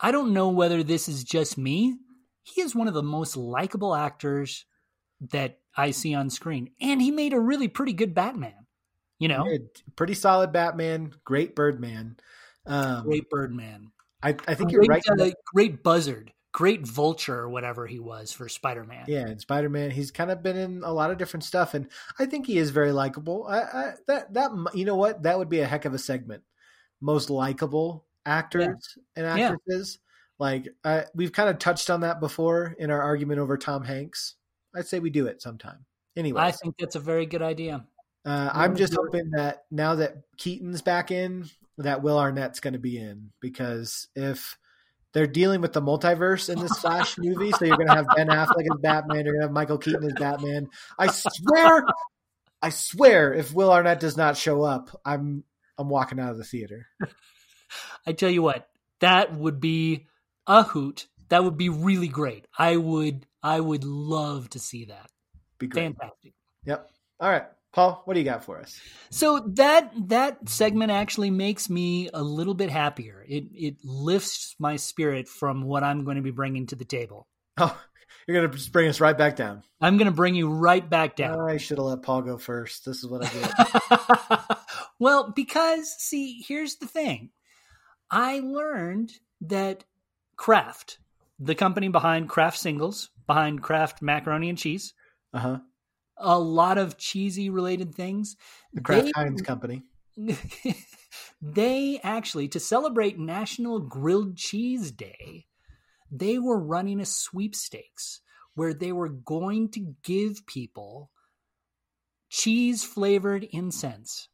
I don't know whether this is just me. He is one of the most likable actors that I see on screen, and he made a really pretty good Batman. You know, pretty solid Batman, great Birdman, um, great Birdman. I, I think great, you're right. Uh, great Buzzard great vulture or whatever he was for spider-man. Yeah and spider-man he's kind of been in a lot of different stuff and i think he is very likable. I, I, that that you know what? That would be a heck of a segment. Most likable actors yeah. and actresses. Yeah. like I, we've kind of touched on that before in our argument over tom hanks. I'd say we do it sometime. Anyway. I think that's a very good idea. Uh, i'm just hoping that now that keaton's back in that will arnett's going to be in because if they're dealing with the multiverse in this Flash movie. So you're going to have Ben Affleck as Batman. You're going to have Michael Keaton as Batman. I swear, I swear, if Will Arnett does not show up, I'm I'm walking out of the theater. I tell you what, that would be a hoot. That would be really great. I would I would love to see that. Be great. Fantastic. Yep. All right. Paul, what do you got for us? So that that segment actually makes me a little bit happier. It it lifts my spirit from what I'm going to be bringing to the table. Oh, you're going to just bring us right back down. I'm going to bring you right back down. I should have let Paul go first. This is what I did. well, because see, here's the thing. I learned that Kraft, the company behind Kraft Singles, behind Kraft macaroni and cheese, Uh huh. A lot of cheesy related things. The Kraft they, Heinz Company. they actually, to celebrate National Grilled Cheese Day, they were running a sweepstakes where they were going to give people cheese flavored incense.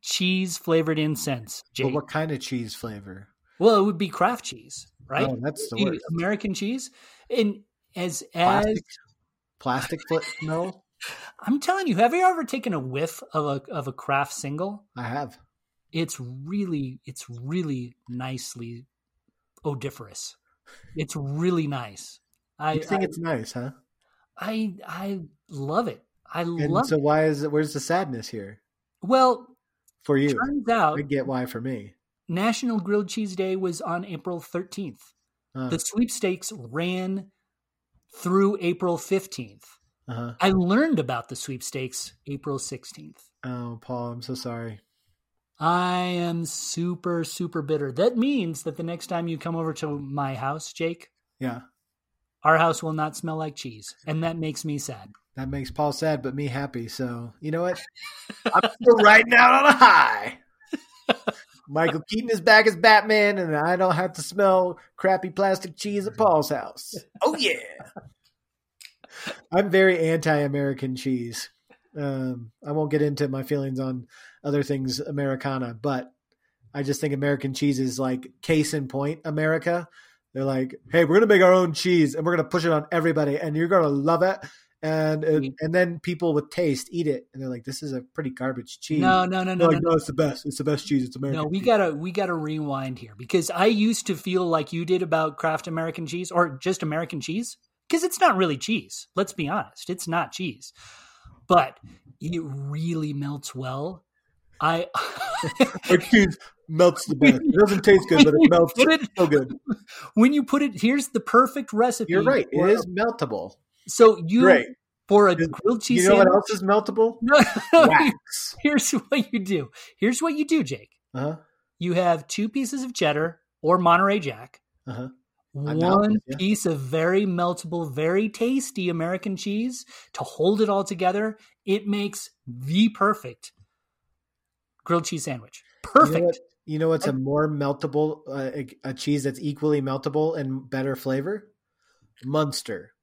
Cheese flavored incense. Jake. But what kind of cheese flavor? Well, it would be Kraft cheese, right? Oh, that's the worst. American cheese. And as as plastic, plastic foot. no. I'm telling you, have you ever taken a whiff of a of a Kraft single? I have. It's really, it's really nicely odoriferous. It's really nice. I you think I, it's nice, huh? I I love it. I and love. So it. why is it? Where's the sadness here? Well, for you, turns out I get why for me. National Grilled Cheese Day was on April 13th. Uh, the sweepstakes ran through April 15th. Uh-huh. I learned about the sweepstakes April 16th. Oh, Paul, I'm so sorry. I am super, super bitter. That means that the next time you come over to my house, Jake, yeah, our house will not smell like cheese, and that makes me sad. That makes Paul sad, but me happy. So you know what? I'm still riding out on a high. Michael Keaton is back as Batman, and I don't have to smell crappy plastic cheese at Paul's house. Oh yeah. I'm very anti-American cheese. Um, I won't get into my feelings on other things Americana, but I just think American cheese is like case in point America. They're like, hey, we're gonna make our own cheese and we're gonna push it on everybody, and you're gonna love it. And and, and then people with taste eat it, and they're like, "This is a pretty garbage cheese." No, no, no, no, like, no, no, It's the best. It's the best cheese. It's American. No, we cheese. gotta we gotta rewind here because I used to feel like you did about Kraft American cheese or just American cheese because it's not really cheese. Let's be honest, it's not cheese, but it really melts well. I our cheese melts the best. It doesn't taste good, but it melts it, so good. When you put it, here's the perfect recipe. You're right. It is meltable. So you Great. for a grilled cheese. You know sandwich, what else is meltable? Wax. Here's what you do. Here's what you do, Jake. Uh-huh. You have two pieces of cheddar or Monterey Jack. Uh-huh. One yeah. piece of very meltable, very tasty American cheese to hold it all together. It makes the perfect grilled cheese sandwich. Perfect. You know, what, you know what's a more meltable uh, a, a cheese that's equally meltable and better flavor? Munster.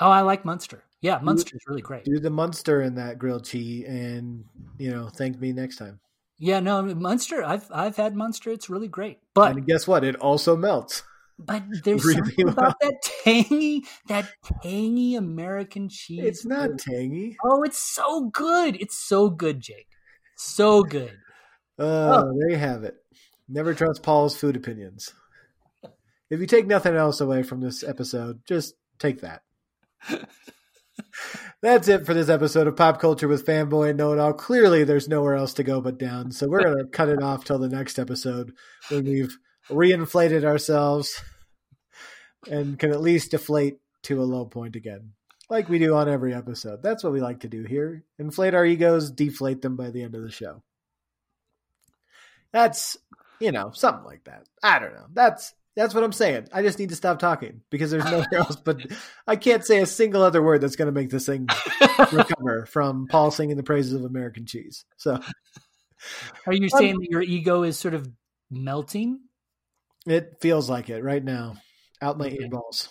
Oh, I like Munster. Yeah, Munster is really great. Do the Munster in that grilled cheese, and you know, thank me next time. Yeah, no, Munster. I've I've had Munster. It's really great. But and guess what? It also melts. But there's really something well. about that tangy, that tangy American cheese. It's not tangy. Oh, it's so good. It's so good, Jake. So good. Uh, oh, there you have it. Never trust Paul's food opinions. If you take nothing else away from this episode, just take that. That's it for this episode of Pop Culture with Fanboy and Know It All. Clearly, there's nowhere else to go but down. So we're going to cut it off till the next episode when we've reinflated ourselves and can at least deflate to a low point again, like we do on every episode. That's what we like to do here inflate our egos, deflate them by the end of the show. That's, you know, something like that. I don't know. That's that's what I'm saying. I just need to stop talking because there's nowhere else. But I can't say a single other word that's going to make this thing recover from Paul singing the praises of American cheese. So, are you saying um, that your ego is sort of melting? It feels like it right now, out my okay. earballs.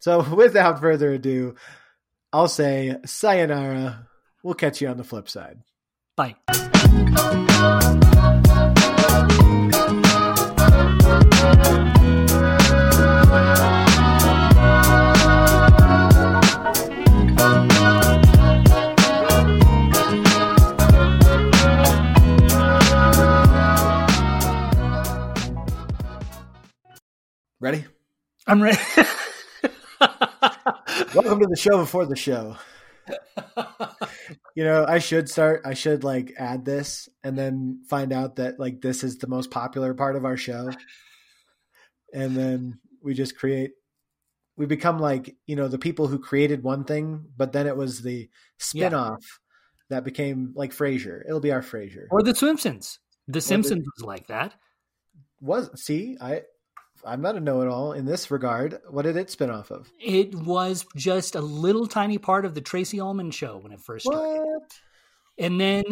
So, without further ado, I'll say sayonara. We'll catch you on the flip side. Bye. Ready? I'm ready. Welcome to the show before the show. you know, I should start. I should like add this and then find out that like this is the most popular part of our show, and then we just create. We become like you know the people who created one thing, but then it was the spinoff yeah. that became like Frasier. It'll be our Frasier or the Simpsons. The Simpsons was like that. Was see I I'm not a know-it-all in this regard. What did it spin off of? It was just a little tiny part of the Tracey Ullman show when it first started, what? and then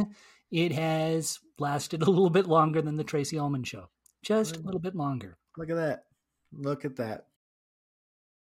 it has lasted a little bit longer than the Tracey Ullman show, just a little bit longer. Look at that! Look at that!